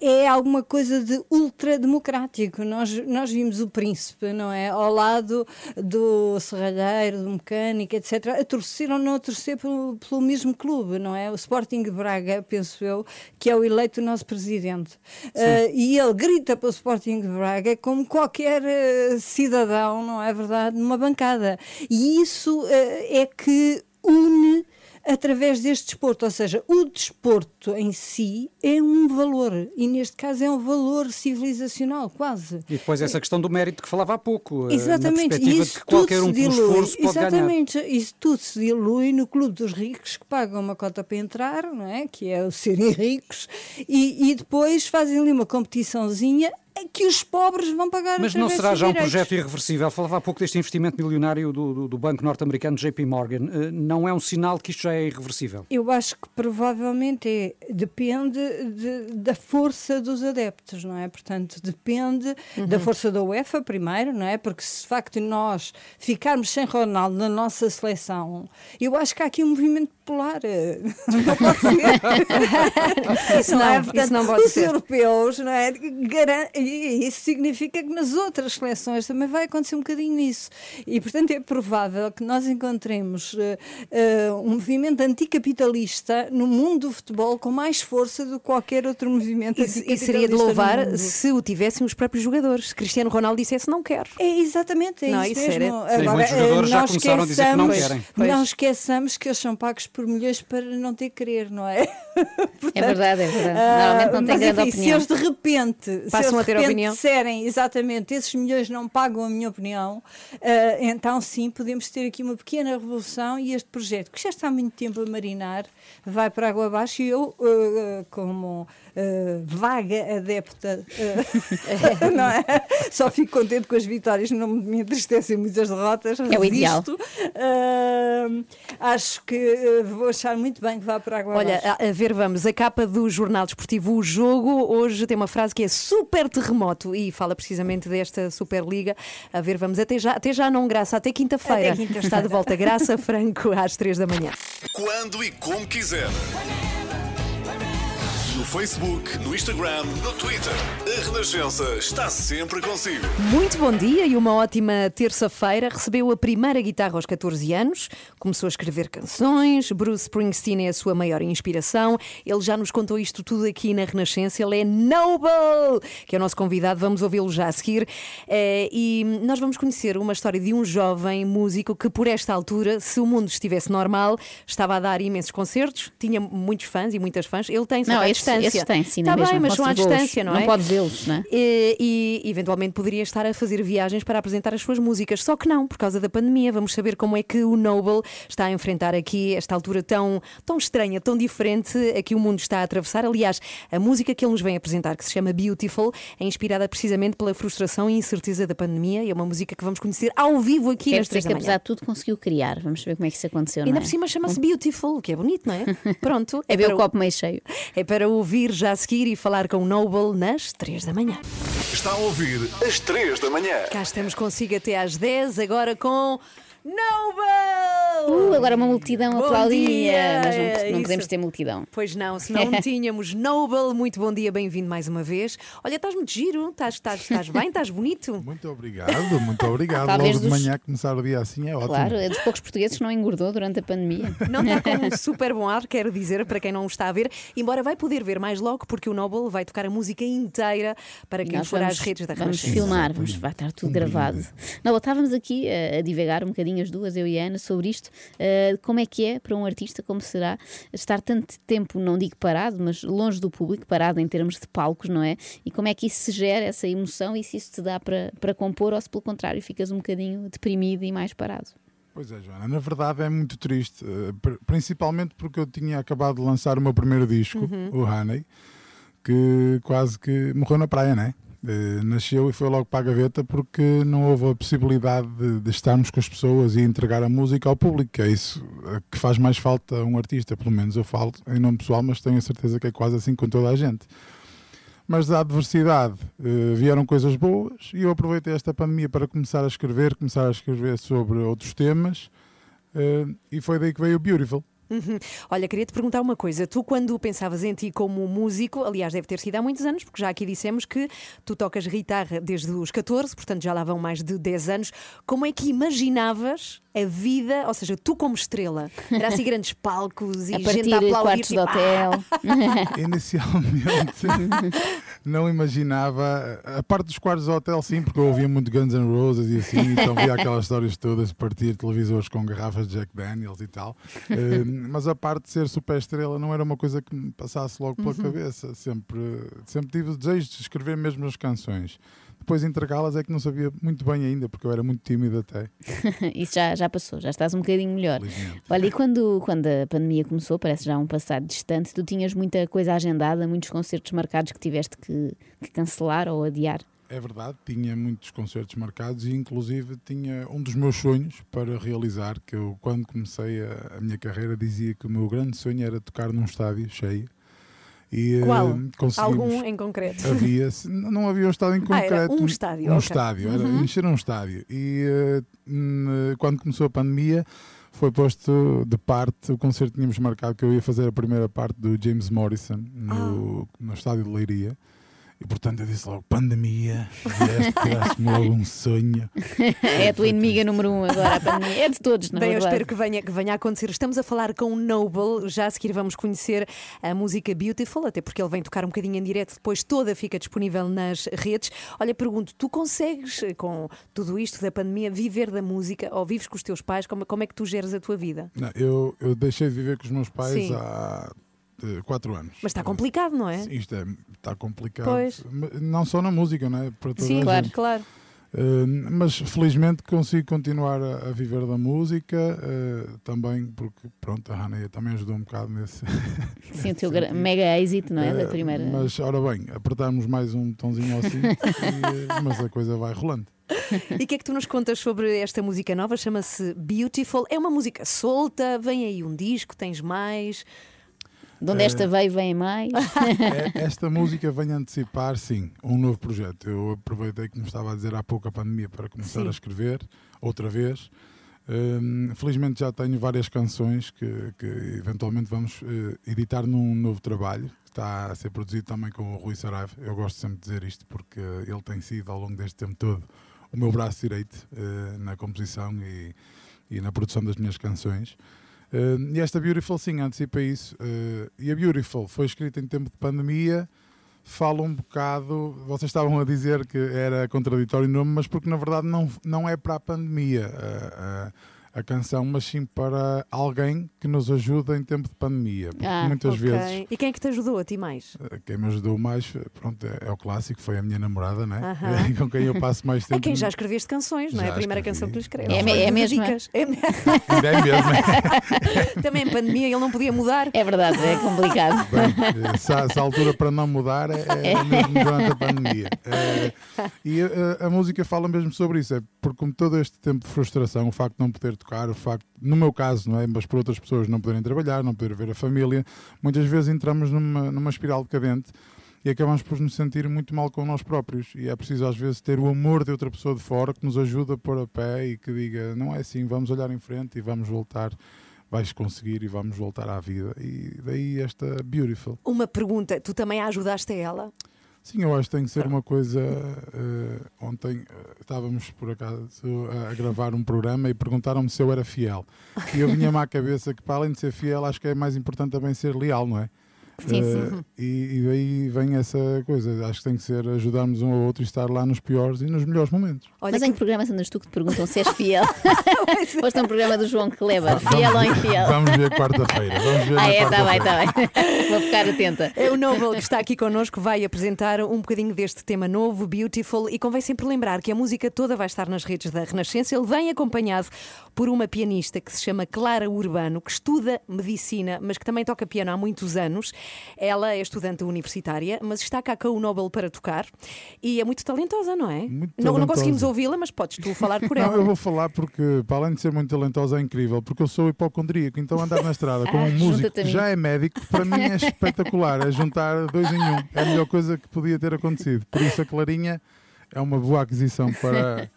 é alguma coisa de ultrademocrático. Nós, nós vimos o príncipe, não é? Ao lado do serralheiro, do mecânico, etc., a torcer ou não a torcer pelo, pelo mesmo clube, não é? O Sporting Braga, penso eu, que é o eleito nosso presidente. Eh, e ele grita para o Sporting de Braga como qualquer eh, cidadão, não é verdade, numa bancada. E isso eh, é que une através deste desporto. Ou seja, o desporto em si é um valor, e neste caso é um valor civilizacional, quase. E depois essa questão do mérito que falava há pouco, eh, Exatamente, na e perspectiva isso de que qualquer tudo um dilui. esforço pode ganhar. Exatamente, isso tudo se dilui no clube dos ricos que pagam uma cota para entrar, não é? Que é o serem ricos, e, e depois fazem ali uma competiçãozinha que os pobres vão pagar Mas não será já um direitos. projeto irreversível? Falava há pouco deste investimento milionário do, do- do banco norte-americano JP Morgan. Eh, Não é um sinal que isto já é irreversível? Eu acho que provavelmente é, depende de- da força dos adeptos, não é? Portanto, depende da força da UEFA primeiro, não é? Porque se de facto nós ficarmos sem Ronaldo na nossa seleção, eu acho que há aqui um movimento polar. eh, Não pode ser. Isso não, é? isso Portanto, não pode os ser. europeus, não é? E isso significa que nas outras seleções também vai acontecer um bocadinho isso. E, portanto, é provável que nós encontremos eh, eh, um movimento anticapitalista no mundo do futebol com mais força do que qualquer outro movimento E, e seria de louvar se o tivessem os próprios jogadores. Se Cristiano Ronaldo dissesse não quero. É exatamente, é Não, isso, isso mesmo. Sim, Agora, muitos jogadores já não começaram a dizer que não esqueçamos- querem. Não esqueçamos que eles são pagos por milhões para não ter querer, não é? É verdade, é verdade. Ah, Normalmente não tem mas, grande enfim, opinião. Se eles de repente, se Passam eles a de ter repente opinião? disserem exatamente esses milhões não pagam a minha opinião, ah, então sim, podemos ter aqui uma pequena revolução e este projeto, que já está há muito tempo a marinar, vai para água abaixo e eu, ah, como ah, vaga adepta, ah, não é? só fico contente com as vitórias, não me entristecem muitas derrotas. É o ideal. acho que vou achar muito bem que vá para água Olha, a, a ver, vamos, a capa do jornal desportivo O Jogo hoje tem uma frase que é super terremoto e fala precisamente desta Superliga. A ver, vamos, até já, até já não, Graça, até quinta-feira. Até quinta-feira. Está de volta Graça Franco às três da manhã. Quando e como quiser. No Facebook, no Instagram, no Twitter. A Renascença está sempre consigo. Muito bom dia e uma ótima terça-feira. Recebeu a primeira guitarra aos 14 anos, começou a escrever canções. Bruce Springsteen é a sua maior inspiração. Ele já nos contou isto tudo aqui na Renascença. Ele é Noble, que é o nosso convidado. Vamos ouvi-lo já a seguir. Eh, e nós vamos conhecer uma história de um jovem músico que, por esta altura, se o mundo estivesse normal, estava a dar imensos concertos, tinha muitos fãs e muitas fãs. Ele tem Não, à esses- distância. esses têm, sim, Está bem, mesma, mas são à distância, não, Não é? pode vê-los, não é? E, e, eventualmente poderia estar a fazer viagens para apresentar as suas músicas, só que não, por causa da pandemia. Vamos saber como é que o Noble está a enfrentar aqui esta altura tão, tão estranha, tão diferente a que o mundo está a atravessar. Aliás, a música que ele nos vem apresentar, que se chama Beautiful, é inspirada precisamente pela frustração e incerteza da pandemia e é uma música que vamos conhecer ao vivo aqui Quero três que, apesar de tudo, conseguiu criar. Vamos ver como é que isso aconteceu. Ainda não é? por cima chama-se Beautiful, o que é bonito, não é? Pronto. É ver para o copo meio cheio. É para ouvir já a seguir e falar com o Noble nas três da manhã. Está a ouvir às 3 da manhã. Cá estamos consigo até às 10, agora com Noble! Uh, agora uma multidão Bom aplaudia. dia! Mas não, não podemos ter multidão. Pois não, se não tínhamos Noble, muito bom dia, bem-vindo mais uma vez. Olha, estás muito giro, estás, estás, estás bem, estás bonito. Muito obrigado, muito obrigado. Talvez Logo de dos- manhã começar o dia assim é ótimo. Claro, é dos poucos portugueses que não engordou durante a pandemia. Não está com um super bom ar, quero dizer, para quem não o está a ver, embora vai poder ver mais logo, porque o Noble vai tocar a música inteira para quem Nós for vamos, às redes da Vamos filmar, vamos, vai estar tudo gravado. Não, estávamos aqui a, a divagar um bocadinho as duas, eu e a Ana, sobre isto. Uh, como é que é para um artista, como será estar tanto tempo, não digo parado, mas longe do público, parado em termos de palcos, não é? E como é que isso se gera, essa emoção, e se isso te dá para, para compor, ou se pelo contrário ficas um bocadinho deprimido e mais parado? Pois é, Joana, na verdade é muito triste, eh, pr- principalmente porque eu tinha acabado de lançar o meu primeiro disco, Uhum. o Honey, que quase que morreu na praia, né? Eh, nasceu e foi logo para a gaveta porque não houve a possibilidade de, de estarmos com as pessoas e entregar a música ao público, é isso eh, que faz mais falta a um artista, pelo menos eu falo em nome pessoal, mas tenho a certeza que é quase assim com toda a gente. Mas da adversidade eh, vieram coisas boas e eu aproveitei esta pandemia para começar a escrever, começar a escrever sobre outros temas eh, e foi daí que veio o Beautiful. Uhum. Olha, queria te perguntar uma coisa. Tu, quando pensavas em ti como músico, aliás, deve ter sido há muitos anos, porque já aqui dissemos que tu tocas guitarra desde os 14, portanto já lá vão mais de 10 anos. Como é que imaginavas a vida, ou seja, tu como estrela? Era assim grandes palcos e A gente a aplaudir. quartos de tipo, hotel. Inicialmente, não imaginava a parte dos quartos do hotel, sim, porque eu ouvia muito Guns N' Roses e assim, então via aquelas histórias todas de partir televisores com garrafas de Jack Daniels e tal. Eh, mas a parte de ser super estrela não era uma coisa que me passasse logo pela Uhum. cabeça. Sempre, sempre tive o desejo de escrever mesmo as canções. Depois entregá-las é que não sabia muito bem ainda, porque eu era muito tímido até. Isso já, já passou, já estás um bocadinho melhor. Olha, e quando, quando a pandemia começou, parece já um passado distante, tu tinhas muita coisa agendada, muitos concertos marcados que tiveste que, que cancelar ou adiar. É verdade, tinha muitos concertos marcados e inclusive tinha um dos meus sonhos para realizar, que eu quando comecei a, a minha carreira dizia que o meu grande sonho era tocar num estádio cheio. E, eh, Qual? Algum em concreto? Havia, não havia um estádio em Ah, era concreto. um estádio, Um ok. estádio, era Uhum. encher um estádio. E eh, n- quando começou a pandemia, foi posto de parte o concerto que tínhamos marcado, que eu ia fazer a primeira parte do James Morrison no, Ah. no estádio de Leiria. E portanto eu disse logo: pandemia, vieste, tiraste-me logo um sonho. É a tua inimiga número um agora, a pandemia. É de todos, na Bem, eu espero que venha, que venha a acontecer. Estamos a falar com o Noble, já a seguir vamos conhecer a música Beautiful, até porque ele vem tocar um bocadinho em direto, depois toda fica disponível nas redes. Olha, pergunto, tu consegues, eh, com tudo isto da pandemia, viver da música ou vives com os teus pais? Como, como é que tu geres a tua vida? Não, eu, eu deixei de viver com os meus pais Sim. há quatro anos. Mas está complicado, não é? Sim, Isto é, está complicado. Pois. Não só na música, não é? Para toda Sim, a claro, gente. claro. Uh, mas felizmente consigo continuar a, a viver da música uh, também porque pronto a Hannah também ajudou um bocado nesse Sim, o teu mega êxito, não é? Da Uh, primeira. mas ora bem apertarmos mais um botãozinho assim e, mas a coisa vai rolando E o que é que tu nos contas sobre esta música nova? Chama-se Beautiful. É uma música solta, vem aí um disco, tens mais. De onde esta Eh, veio, vem mais. É- esta música vem antecipar sim um novo projeto eu aproveitei que me estava a dizer há pouco a pandemia para começar Sim. a escrever outra vez Hum, felizmente já tenho várias canções que, que eventualmente vamos eh, editar num novo trabalho que está a ser produzido também com o Rui Saraiva. Eu gosto sempre de dizer isto porque ele tem sido ao longo deste tempo todo o meu braço direito eh, na composição e, e na produção das minhas canções. Eh, e esta Beautiful, sim, antecipa isso. Eh, e a Beautiful foi escrita em tempo de pandemia. Fala um bocado. Vocês estavam a dizer que era contraditório o nome, mas porque na verdade não, não é para a pandemia a, a- canção, mas sim para alguém que nos ajuda em tempo de pandemia. Porque Ah, muitas ok. vezes E quem é que te ajudou a ti mais? eh, quem me ajudou mais pronto, é, é o clássico, foi a minha namorada, né? Aham. com quem eu passo mais tempo. É quem já escreveste canções, não é? Já A primeira escrevi. canção que lhe escreve. É é mesmo, é? É Ainda é mesmo. Também em pandemia ele não podia mudar. É verdade, é complicado. Bem, eh, se, há- se a altura para não mudar é, é mesmo durante a pandemia. Eh, e a, a música fala mesmo sobre isso, é porque como todo este tempo de frustração, o facto de não poder tocar, o facto, no meu caso, não é, mas por outras pessoas não poderem trabalhar, não poder ver a família, muitas vezes entramos numa, numa espiral decadente e acabamos por nos sentir muito mal com nós próprios. E é preciso às vezes ter o amor de outra pessoa de fora que nos ajuda a pôr a pé e que diga, não é assim, vamos olhar em frente e vamos voltar, vais conseguir e vamos voltar à vida. E daí esta Beautiful. Uma pergunta, tu também a ajudaste a ela? Sim, eu acho que tem que ser uma coisa. eh, ontem eh, estávamos por acaso a, a gravar um programa e perguntaram-me se eu era fiel. E eu vinha-me à cabeça que, para além de ser fiel, acho que é mais importante também ser leal, não é? Sim, Eh, sim. E, e daí vem essa coisa. Acho que tem que ser ajudarmos um ao outro e estar lá nos piores e nos melhores momentos. Mas em que programa andas tu que te perguntam se és fiel? Hoje tem um programa do João Kleber, fiel ou infiel? Vamos ver quarta-feira. Vamos ver Ah, é, está bem, está bem. Vou ficar atenta. É o Noble que está aqui connosco, vai apresentar um bocadinho deste tema novo, Beautiful, e convém sempre lembrar que a música toda vai estar nas redes da Renascença. Ele vem acompanhado por uma pianista que se chama Clara Urbano, que estuda medicina, mas que também toca piano há muitos anos. Ela é estudante universitária, mas está cá com o Nobel para tocar e é muito talentosa, não é? Muito não, não conseguimos ouvi-la, mas podes tu falar por ela. Não, eu vou falar porque, para além de ser muito talentosa, é incrível, porque eu sou hipocondríaco, então andar na estrada com Ah, um músico junta-te a que já é médico, para mim é espetacular, é juntar dois em um. É a melhor coisa que podia ter acontecido. Por isso a Clarinha é uma boa aquisição para,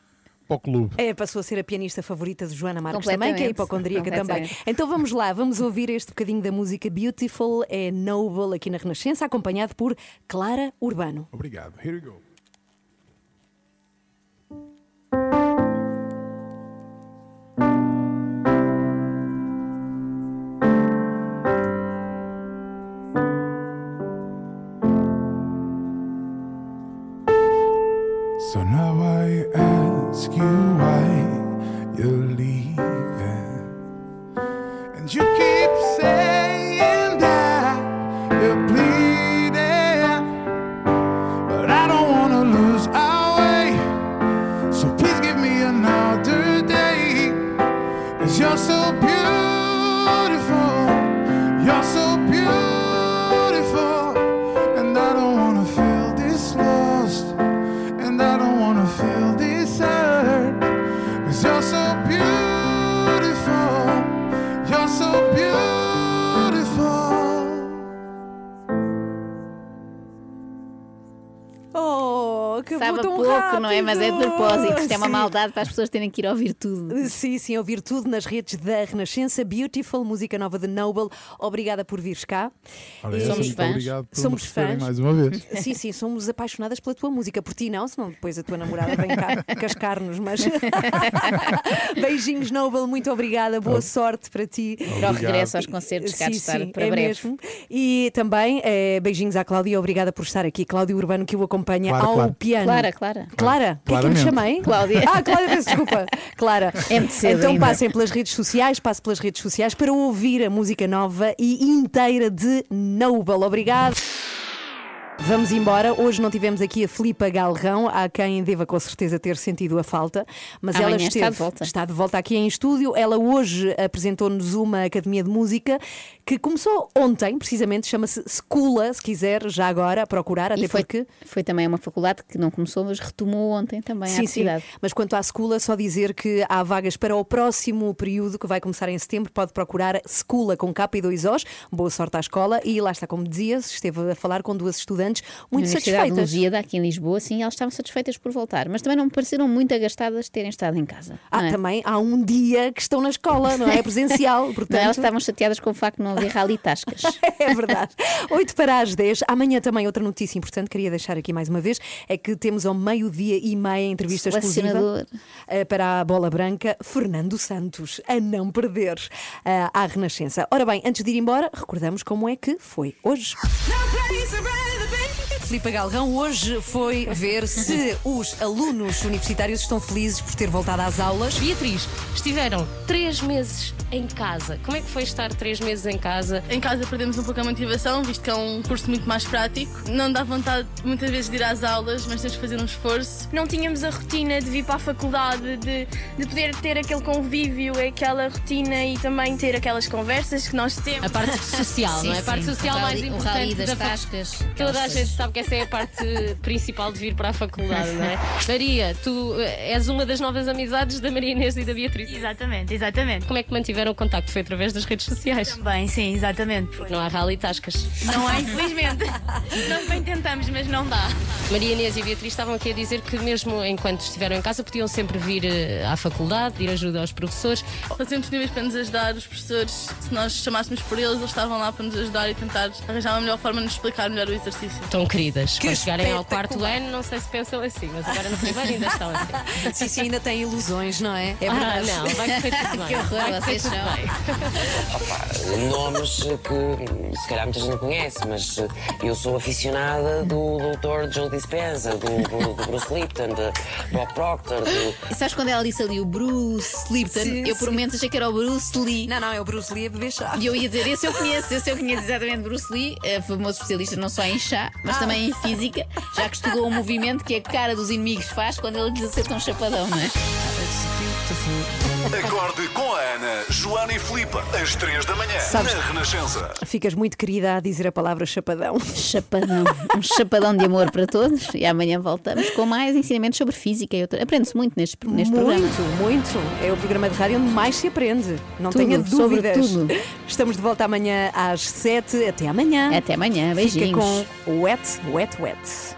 para o clube. É, passou a ser a pianista favorita de Joana Marques também, que é hipocondríaca também. Então vamos lá, vamos ouvir este bocadinho da música Beautiful, é Noble aqui na Renascença, acompanhado por Clara Urbano. Obrigado. Here we go. So now I ask you why you're leaving. And you keep Que Sabe tão pouco, não é? Mas é de rápido. propósito. Isto é uma maldade para as pessoas terem que ir ouvir tudo. Sim, sim, ouvir tudo nas redes da Renascença. Beautiful, música nova de Noble. Obrigada por vires cá. E- essa, muito obrigado por Somos fãs. mais uma vez. Sim, sim, somos apaixonadas pela tua música. Por ti não, senão depois a tua namorada vem cá cascar-nos. Mas beijinhos, Noble, muito obrigada. Boa sorte para ti. Para o regresso aos concertos, cá de Sim, estar sim, para é breve. mesmo. E também eh, beijinhos à Cláudia. Obrigada por estar aqui. Cláudia Urbano, que o acompanha Clara, ao Clara. piano. Clara, Clara. Clara, o que é que eu me chamei? Cláudia. Ah, Cláudia, peço desculpa. Clara. É muito cedo então ainda. passem pelas redes sociais, passe pelas redes sociais para ouvir a música nova e inteira de Noble. Obrigado. Vamos embora. Hoje não tivemos aqui a Filipa Galrão, a quem deva com certeza ter sentido a falta, mas ela Amanhã está esteve, de volta. está de volta aqui em estúdio. Ela hoje apresentou-nos uma academia de música que começou ontem, precisamente, chama-se Scula, se quiser, já agora, a procurar, até foi, porque. foi também uma faculdade que não começou, mas retomou ontem também a Sim, sim. Mas quanto à Scula, só dizer que há vagas para o próximo período, que vai começar em setembro. Pode procurar Scula com K e dois Os. Boa sorte à escola. E lá está, como dizia, esteve a falar com duas estudantes muito Universidade de satisfeitas. Lusíada, aqui em Lisboa, sim, elas estavam satisfeitas por voltar, mas também não me pareceram muito agastadas de terem estado em casa. Ah, é? também há um dia que estão na escola, não é? Presencial. Portanto... Não, elas estavam chateadas com o facto de não haver rally tascas. É verdade. 8 para as 10. Amanhã também outra notícia importante, queria deixar aqui mais uma vez, é que temos ao meio-dia e meia entrevista exclusiva eh, para a bola branca, Fernando Santos, a não perder eh, à Renascença. Ora bem, antes de ir embora, recordamos como é que foi hoje. Filipe Galrão hoje foi ver se os alunos universitários estão felizes por ter voltado às aulas. Beatriz, estiveram três meses em casa. Como é que foi estar três meses em casa? Em casa perdemos um pouco a motivação, visto que é um curso muito mais prático. Não dá vontade muitas vezes de ir às aulas, mas tens de fazer um esforço. Não tínhamos a rotina de vir para a faculdade, de, de poder ter aquele convívio, aquela rotina e também ter aquelas conversas que nós temos. A parte social, não é? A parte social mais O importante rally das da tascas. Toda a gente sabe que essa é a parte principal de vir para a faculdade, não é? Maria, tu eh, és uma das novas amizades da Maria Inês e da Beatriz. Exatamente, exatamente. Como é que mantiveram o contacto? Foi através das redes sociais? Também, sim, exatamente. Porque não há rally tascas. Não há, infelizmente. Nós bem tentamos, mas não dá. Maria Inês e Beatriz estavam aqui a dizer que mesmo enquanto estiveram em casa podiam sempre vir eh, à faculdade, pedir ajuda aos professores. Estão sempre disponíveis para nos ajudar, os professores, se nós chamássemos por eles, eles estavam lá para nos ajudar e tentar arranjar uma melhor forma de nos explicar melhor o exercício. Tão queridas. Que Quando chegarem ao quarto ano, não sei se pensam assim, mas agora no primeiro ainda estão assim. Sim, sim, ainda tem ilusões, não é? É Ah, verdade. não, vai correr tudo bem. Que horror, vocês são. bem. Nomes que se calhar muita gente não conhece, mas eh, eu sou aficionada do Dr. Joe Dispenza, do, do, do Bruce Lipton, de Bob Proctor, do, E sabes quando ela disse ali o Bruce Lipton? Sim, eu por momentos achei que era o Bruce Lee. Não, não, é o Bruce Lee a beber chá. E eu ia dizer, esse eu conheço, esse eu conheço exatamente Bruce Lee, é famoso especialista não só em chá, mas Ah. também em física, já que estudou um movimento que a cara dos inimigos faz quando ele lhes acerta um chapadão, não é? Acorde com a Ana, Joana e Filipe, às 3 da manhã, Sabes- na Renascença. Ficas muito querida a dizer a palavra chapadão. Chapadão, um chapadão de amor para todos e amanhã voltamos com mais ensinamentos sobre física e outra. Aprende-se muito neste, neste programa. Muito, muito. É o programa de rádio onde mais se aprende. Não Tudo, tenha sobre dúvidas. tudo. Estamos de volta amanhã às 7. Até amanhã. Até amanhã, Fica beijinhos. com o Wet, Wet, Wet.